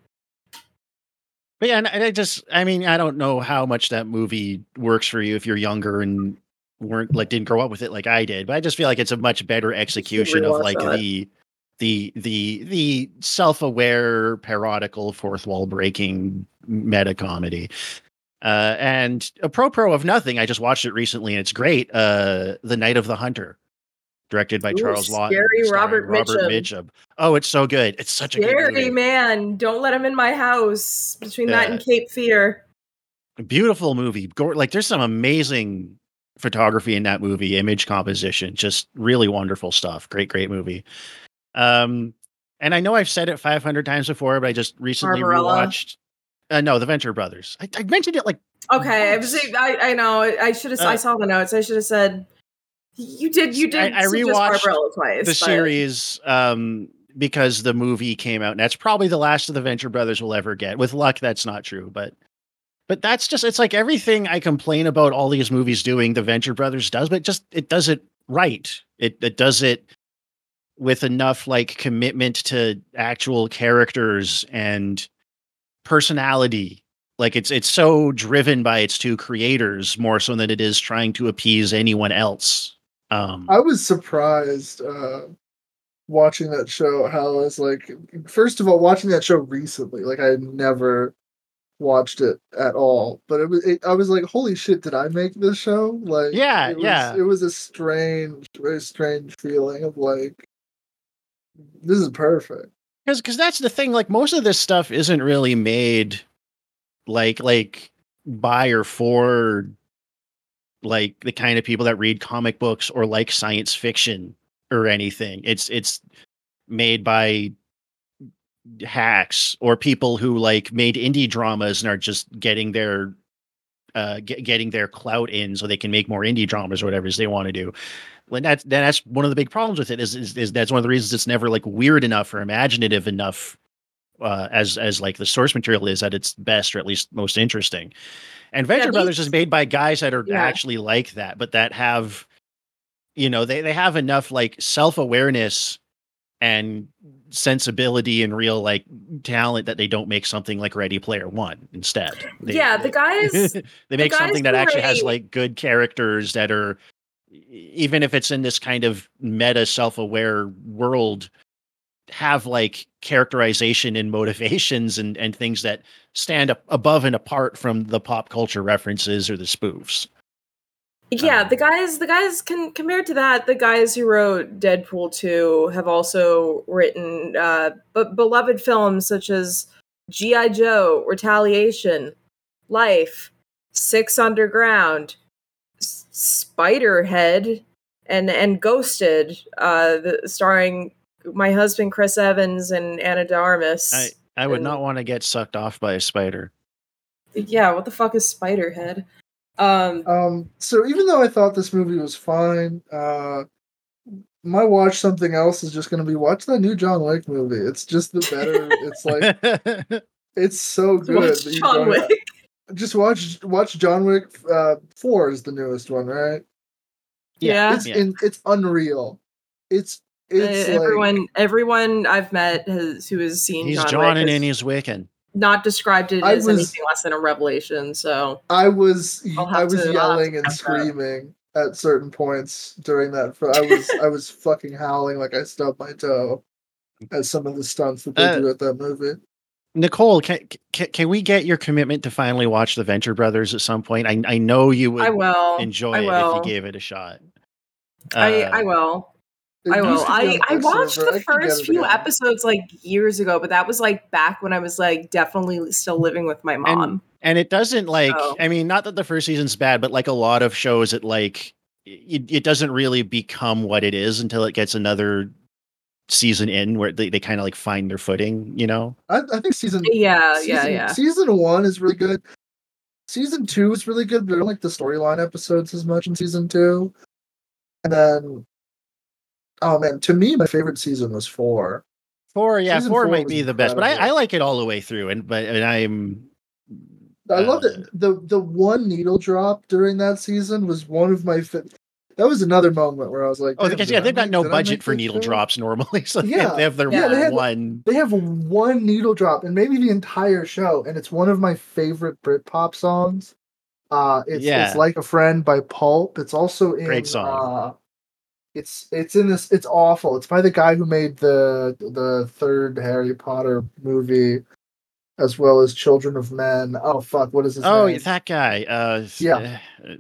but yeah, and I just, I mean, I don't know how much that movie works for you if you're younger and weren't like didn't grow up with it like I did. But I just feel like it's a much better execution of like that. the the the the self-aware parodical fourth wall breaking meta comedy. Uh, and a pro pro of nothing. I just watched it recently and it's great. Uh, The Night of the Hunter directed by Ooh, Charles Law. Scary Robert, Robert Mitchum. Mitchum. Oh, it's so good. It's such a scary man. Don't let him in my house. Between yeah. that and Cape Fear. Beautiful movie. Like there's some amazing photography in that movie, image composition, just really wonderful stuff. Great, great movie. Um, and I know I've said it 500 times before, but I just recently Barbarella. rewatched. Uh, no, the Venture Brothers. I, I mentioned it like. Okay, I, was, I, I know. I should have. Uh, I saw the notes. I should have said you did. You did. I, I rewatched twice, the but... series um, because the movie came out, and that's probably the last of the Venture Brothers we'll ever get. With luck, that's not true, but but that's just it's like everything I complain about all these movies doing, the Venture Brothers does, but just it does it right. It it does it with enough like commitment to actual characters and personality like it's it's so driven by its two creators more so than it is trying to appease anyone else um, I was surprised uh, watching that show. How it's like, first of all, watching that show recently, like I never watched it at all. But it was, it, I was like, holy shit, did I make this show? Like, yeah, it was, yeah. It was a strange, very strange feeling of like, this is perfect. Because, because that's the thing. Like most of this stuff isn't really made, like, like by or for like the kind of people that read comic books or like science fiction or anything. It's it's made by hacks or people who like made indie dramas and are just getting their uh get, getting their clout in so they can make more indie dramas or whatever they want to do when that's that's one of the big problems with it is, is, is that's one of the reasons it's never like weird enough or imaginative enough uh, as as like the source material is at its best or at least most interesting. And Venture yeah, Brothers is made by guys that are yeah. actually like that, but that have you know they they have enough like self awareness and sensibility and real like talent that they don't make something like Ready Player One instead. They, yeah, the guys they make the something that actually has like good characters that are even if it's in this kind of meta self-aware world have like characterization and motivations and and things that stand up above and apart from the pop culture references or the spoofs. Yeah um, the guys the guys can compared to that the guys who wrote deadpool 2 have also written uh but beloved films such as gi joe retaliation life six underground Spiderhead and and Ghosted, uh, the, starring my husband Chris Evans and Ana de I I would and, not want to get sucked off by a spider. Yeah, what the fuck is Spiderhead? Um, um, so even though I thought this movie was fine, uh, my watch something else is just going to be watch that new John Wick movie. It's just the better. it's like it's so good. Watch John Wick just watch watch John Wick uh, Four is the newest one, right? Yeah, it's yeah. In, it's unreal. It's it's uh, everyone like, everyone I've met has who has seen he's John, John Wick and he's Wiccan. Not described it as was, anything less than a revelation. So I was I was to, yelling and screaming that. at certain points during that. For I was I was fucking howling like I stubbed my toe at some of the stunts that they uh, do at that movie. Nicole, can, can, can we get your commitment to finally watch the Venture Brothers at some point? I I know you would I will. enjoy I it if you gave it a shot. Uh, I I will. I will. I, I watched the first few episodes like years ago, but that was like back when I was like definitely still living with my mom. And, and it doesn't like so. I mean, not that the first season's bad, but like a lot of shows, it like it, it doesn't really become what it is until it gets another season in where they, they kind of like find their footing, you know? I, I think season Yeah, season, yeah, yeah. Season one is really good. Season two is really good, but I don't like the storyline episodes as much in season two. And then oh man, to me my favorite season was four. Four, yeah, four, four might be the best, but I, I like it all the way through, and but and I'm I love uh, it. The the one needle drop during that season was one of my that was another moment where I was like, "Oh, because yeah, they've got no budget for needle show? drops normally, so yeah, they have their yeah, they one. They have one needle drop, and maybe the entire show, and it's one of my favorite Britpop songs. Uh, it's yeah. it's like a friend by Pulp. It's also in great song. Uh, it's it's in this. It's awful. It's by the guy who made the the third Harry Potter movie as well as Children of Men. Oh fuck, what is his oh, name? Oh, that guy. Uh, yeah. Uh,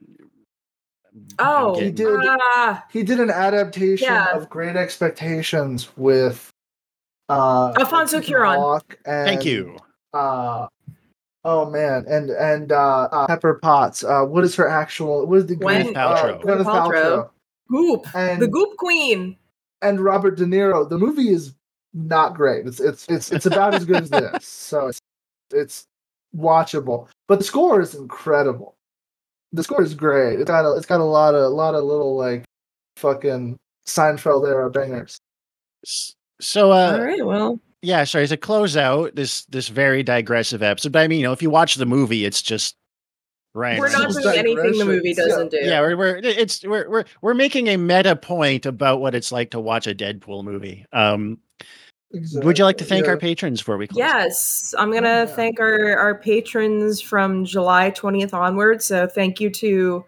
Oh, he did. Uh, he did an adaptation yeah. of Great Expectations with uh, Alfonso Cuarón. Thank you. Uh, oh man, and and uh, uh, Pepper Potts. Uh, what is her actual? What is the Gwyneth Paltrow? Uh, Gwyneth Paltrow. Goop, and, the Goop Queen, and Robert De Niro. The movie is not great. It's it's it's it's about as good as this. So it's it's watchable, but the score is incredible the score is great. It's got a, it's got a lot of a lot of little like fucking Seinfeld era bangers. So uh all right, well yeah, sorry to close out this this very digressive episode. But I mean, you know, if you watch the movie, it's just right. We're not doing anything the movie doesn't yeah. do. Yeah, we're, we're it's we're we're we're making a meta point about what it's like to watch a Deadpool movie. Um Exactly. Would you like to thank yeah. our patrons before we close? Yes, I'm gonna yeah. thank our our patrons from July 20th onward. So thank you to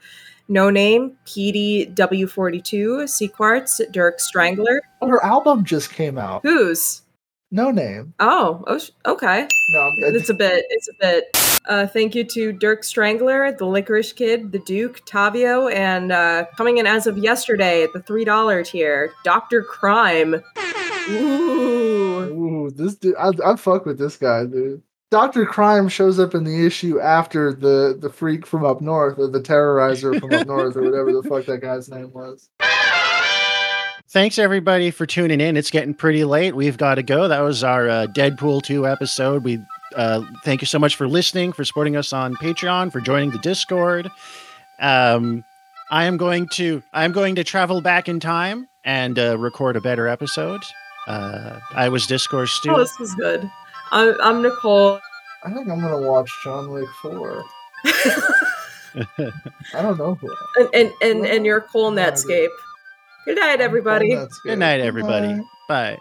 No Name, PD W42, Sequartz, Dirk Strangler. Oh, her album just came out. Whose? No Name. Oh, oh okay. No, it's a bit. It's a bit. Uh, thank you to Dirk Strangler, the Licorice Kid, the Duke, Tavio, and uh, coming in as of yesterday at the three dollar tier, Doctor Crime. Ooh. Ooh, this dude, I, I fuck with this guy, dude. Doctor Crime shows up in the issue after the the freak from up north, or the terrorizer from up north, or whatever the fuck that guy's name was. Thanks everybody for tuning in. It's getting pretty late. We've got to go. That was our uh, Deadpool 2 episode. We uh, thank you so much for listening, for supporting us on Patreon, for joining the Discord. Um, I am going to I'm going to travel back in time and uh, record a better episode. Uh, I was Discord Stu. Oh, this was good. I'm, I'm Nicole. I think I'm gonna watch John Wick Four. I don't know who. And and and, and you're Cole Netscape. Good night, everybody. Good night, everybody. Bye. Bye.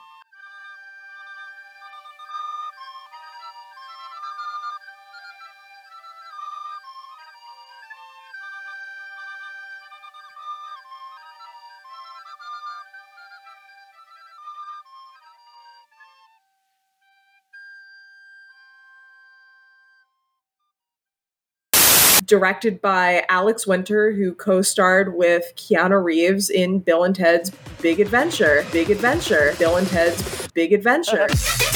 Directed by Alex Winter, who co starred with Keanu Reeves in Bill and Ted's Big Adventure. Big Adventure. Bill and Ted's Big Adventure.